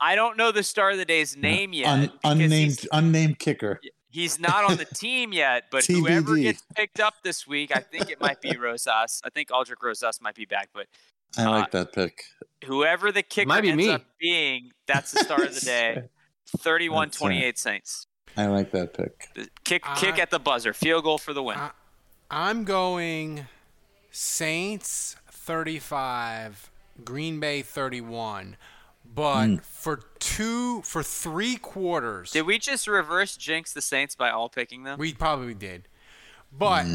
I don't know the star of the day's name yet. Un- unnamed unnamed kicker. he's not on the team yet, but TBD. whoever gets picked up this week, I think it might be Rosas. I think Aldrick Rosas might be back, but I like uh, that pick. whoever the kicker Might be ends me. up being, that's the star of the day. 31-28 Saints. I like that pick. Kick, kick uh, at the buzzer, field goal for the win. Uh, I'm going Saints 35, Green Bay 31. But Mm. for two, for three quarters, Did we just reverse jinx the Saints by all picking them? we probably did. But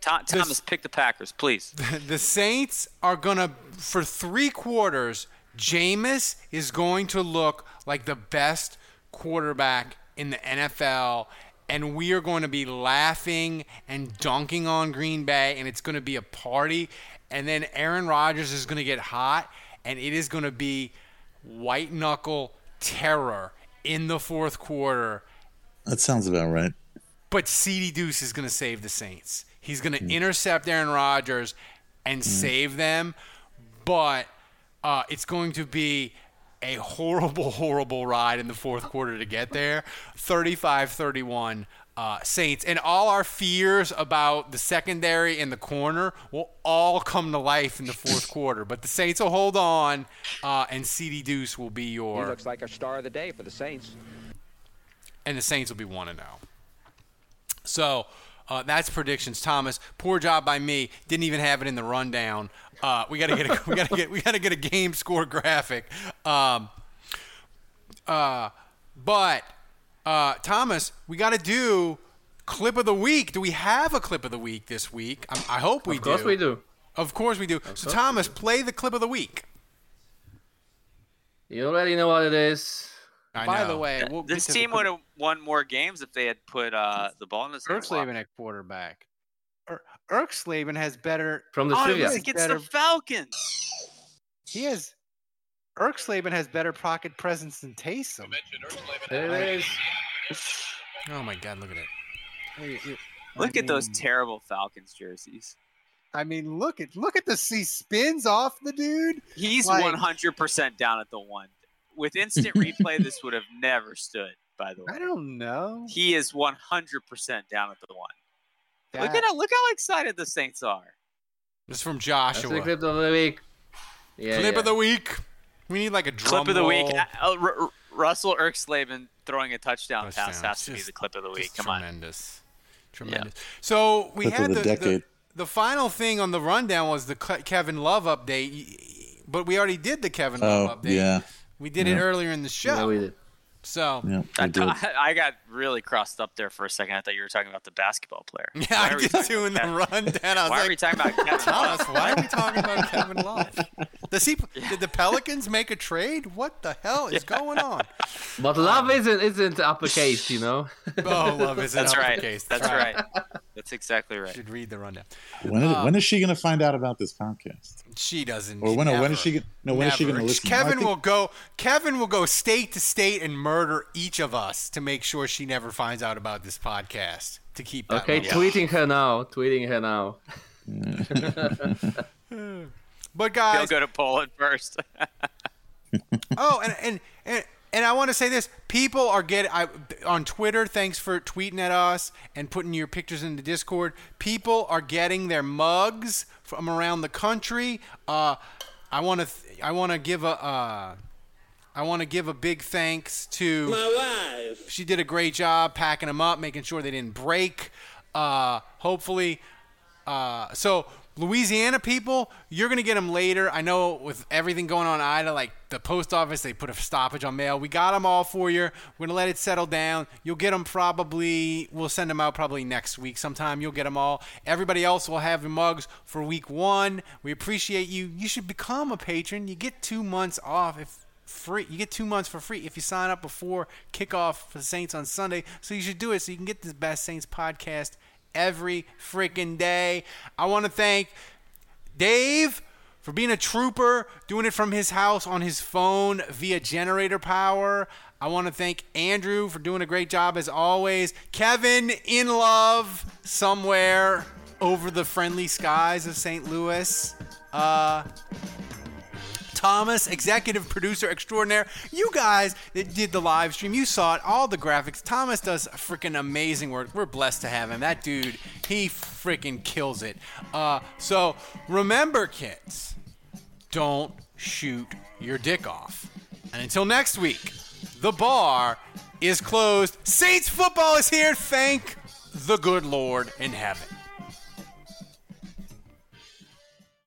Tom, Thomas, pick the Packers, please. the Saints are gonna for three quarters. Jameis is going to look like the best quarterback in the NFL, and we are going to be laughing and dunking on Green Bay, and it's going to be a party. And then Aaron Rodgers is going to get hot, and it is going to be white knuckle terror in the fourth quarter. That sounds about right. But CD Deuce is going to save the Saints. He's going to intercept Aaron Rodgers and save them. But uh, it's going to be a horrible, horrible ride in the fourth quarter to get there. 35 31 uh, Saints. And all our fears about the secondary and the corner will all come to life in the fourth quarter. But the Saints will hold on, uh, and CD Deuce will be your. He looks like a star of the day for the Saints. and the Saints will be one and zero. So uh, that's predictions, Thomas. Poor job by me. Didn't even have it in the rundown. Uh, we gotta get a, we gotta get we gotta get a game score graphic. Um, uh, but uh, Thomas, we gotta do clip of the week. Do we have a clip of the week this week? I, I hope we do. Of course do. we do. Of course we do. so Thomas, play the clip of the week. You already know what it is. I By know. the way, we'll this get to the team would have won more games if they had put uh, the ball in his hands. Erxleben at quarterback. Er, Erxleben has better. From the Oh, it trivia. was has against better, the Falcons. He has. Erxleben has better pocket presence than Taysom. There it is. Oh my God! Look at it. Hey, it- Look I at those terrible Falcons jerseys. I mean, look at look at the He spins off the dude. He's 100% down at the one. With instant replay, this would have never stood. By the way, I don't know. he is 100% down at the one. Look at how look how excited the Saints are. This is from That's the clip of the week. Yeah, Clip yeah. of the week. We need like a drum clip of the week. roll. Uh, uh, R- R- Russell Erxleben throwing a touchdown, pass Touchdown. has to be the clip of the week. Just Come on. tremendous. Tremendous. So we Clip had the the, the, decade. the final thing on the rundown was the Kevin Love update, but we already did the Kevin Love Oh, update. yeah. We did it earlier in the show. Yeah, we did. So Yeah, I, I did. I got really crossed up there for a second. I thought you were talking about the basketball player. yeah, Why I are we did talking too in the about that? rundown. I was Why like, are we talking about Kevin Thomas, Love? why are we talking about Kevin Love? Does he? Did the Pelicans make a trade? What the hell is going on? But love isn't isn't uppercase, you know. Oh, love isn't That's right. uppercase. That's right. That's exactly right. Should read the rundown. When is, Uh, when is she going to find out about this podcast? She doesn't. Or when- never, when is she gonna- no, when is she gonna listen? Kevin think- will go. Kevin will go state to state and murder each of us to make sure she never finds out about this podcast. To keep that Okay, low. tweeting her now. Tweeting her now. But He'll guys, go to Poland first. oh, and and and, and I want to say this: people are getting I, on Twitter. Thanks for tweeting at us and putting your pictures in the Discord. People are getting their mugs from around the country. Uh, I want to th- I want to give a uh, I want to give a big thanks to my wife. She did a great job packing them up, making sure they didn't break. Uh, hopefully, uh, so Louisiana people, you're gonna get them later. I know with everything going on in Ida, like the post office, they put a stoppage on mail. We got them all for you. We're gonna let it settle down. You'll get them probably. We'll send them out probably next week sometime. You'll get them all. Everybody else will have mugs for week one. We appreciate you. You should become a patron. You get two months off if free. You get two months for free if you sign up before kickoff for the Saints on Sunday. So you should do it so you can get this Best Saints podcast every freaking day. I want to thank Dave for being a trooper, doing it from his house on his phone via generator power. I want to thank Andrew for doing a great job as always. Kevin in love somewhere over the friendly skies of St. Louis. Uh, Thomas, executive producer extraordinaire. You guys that did the live stream, you saw it, all the graphics. Thomas does freaking amazing work. We're blessed to have him. That dude, he freaking kills it. Uh, so remember, kids, don't shoot your dick off. And until next week, the bar is closed. Saints football is here. Thank the good Lord in heaven.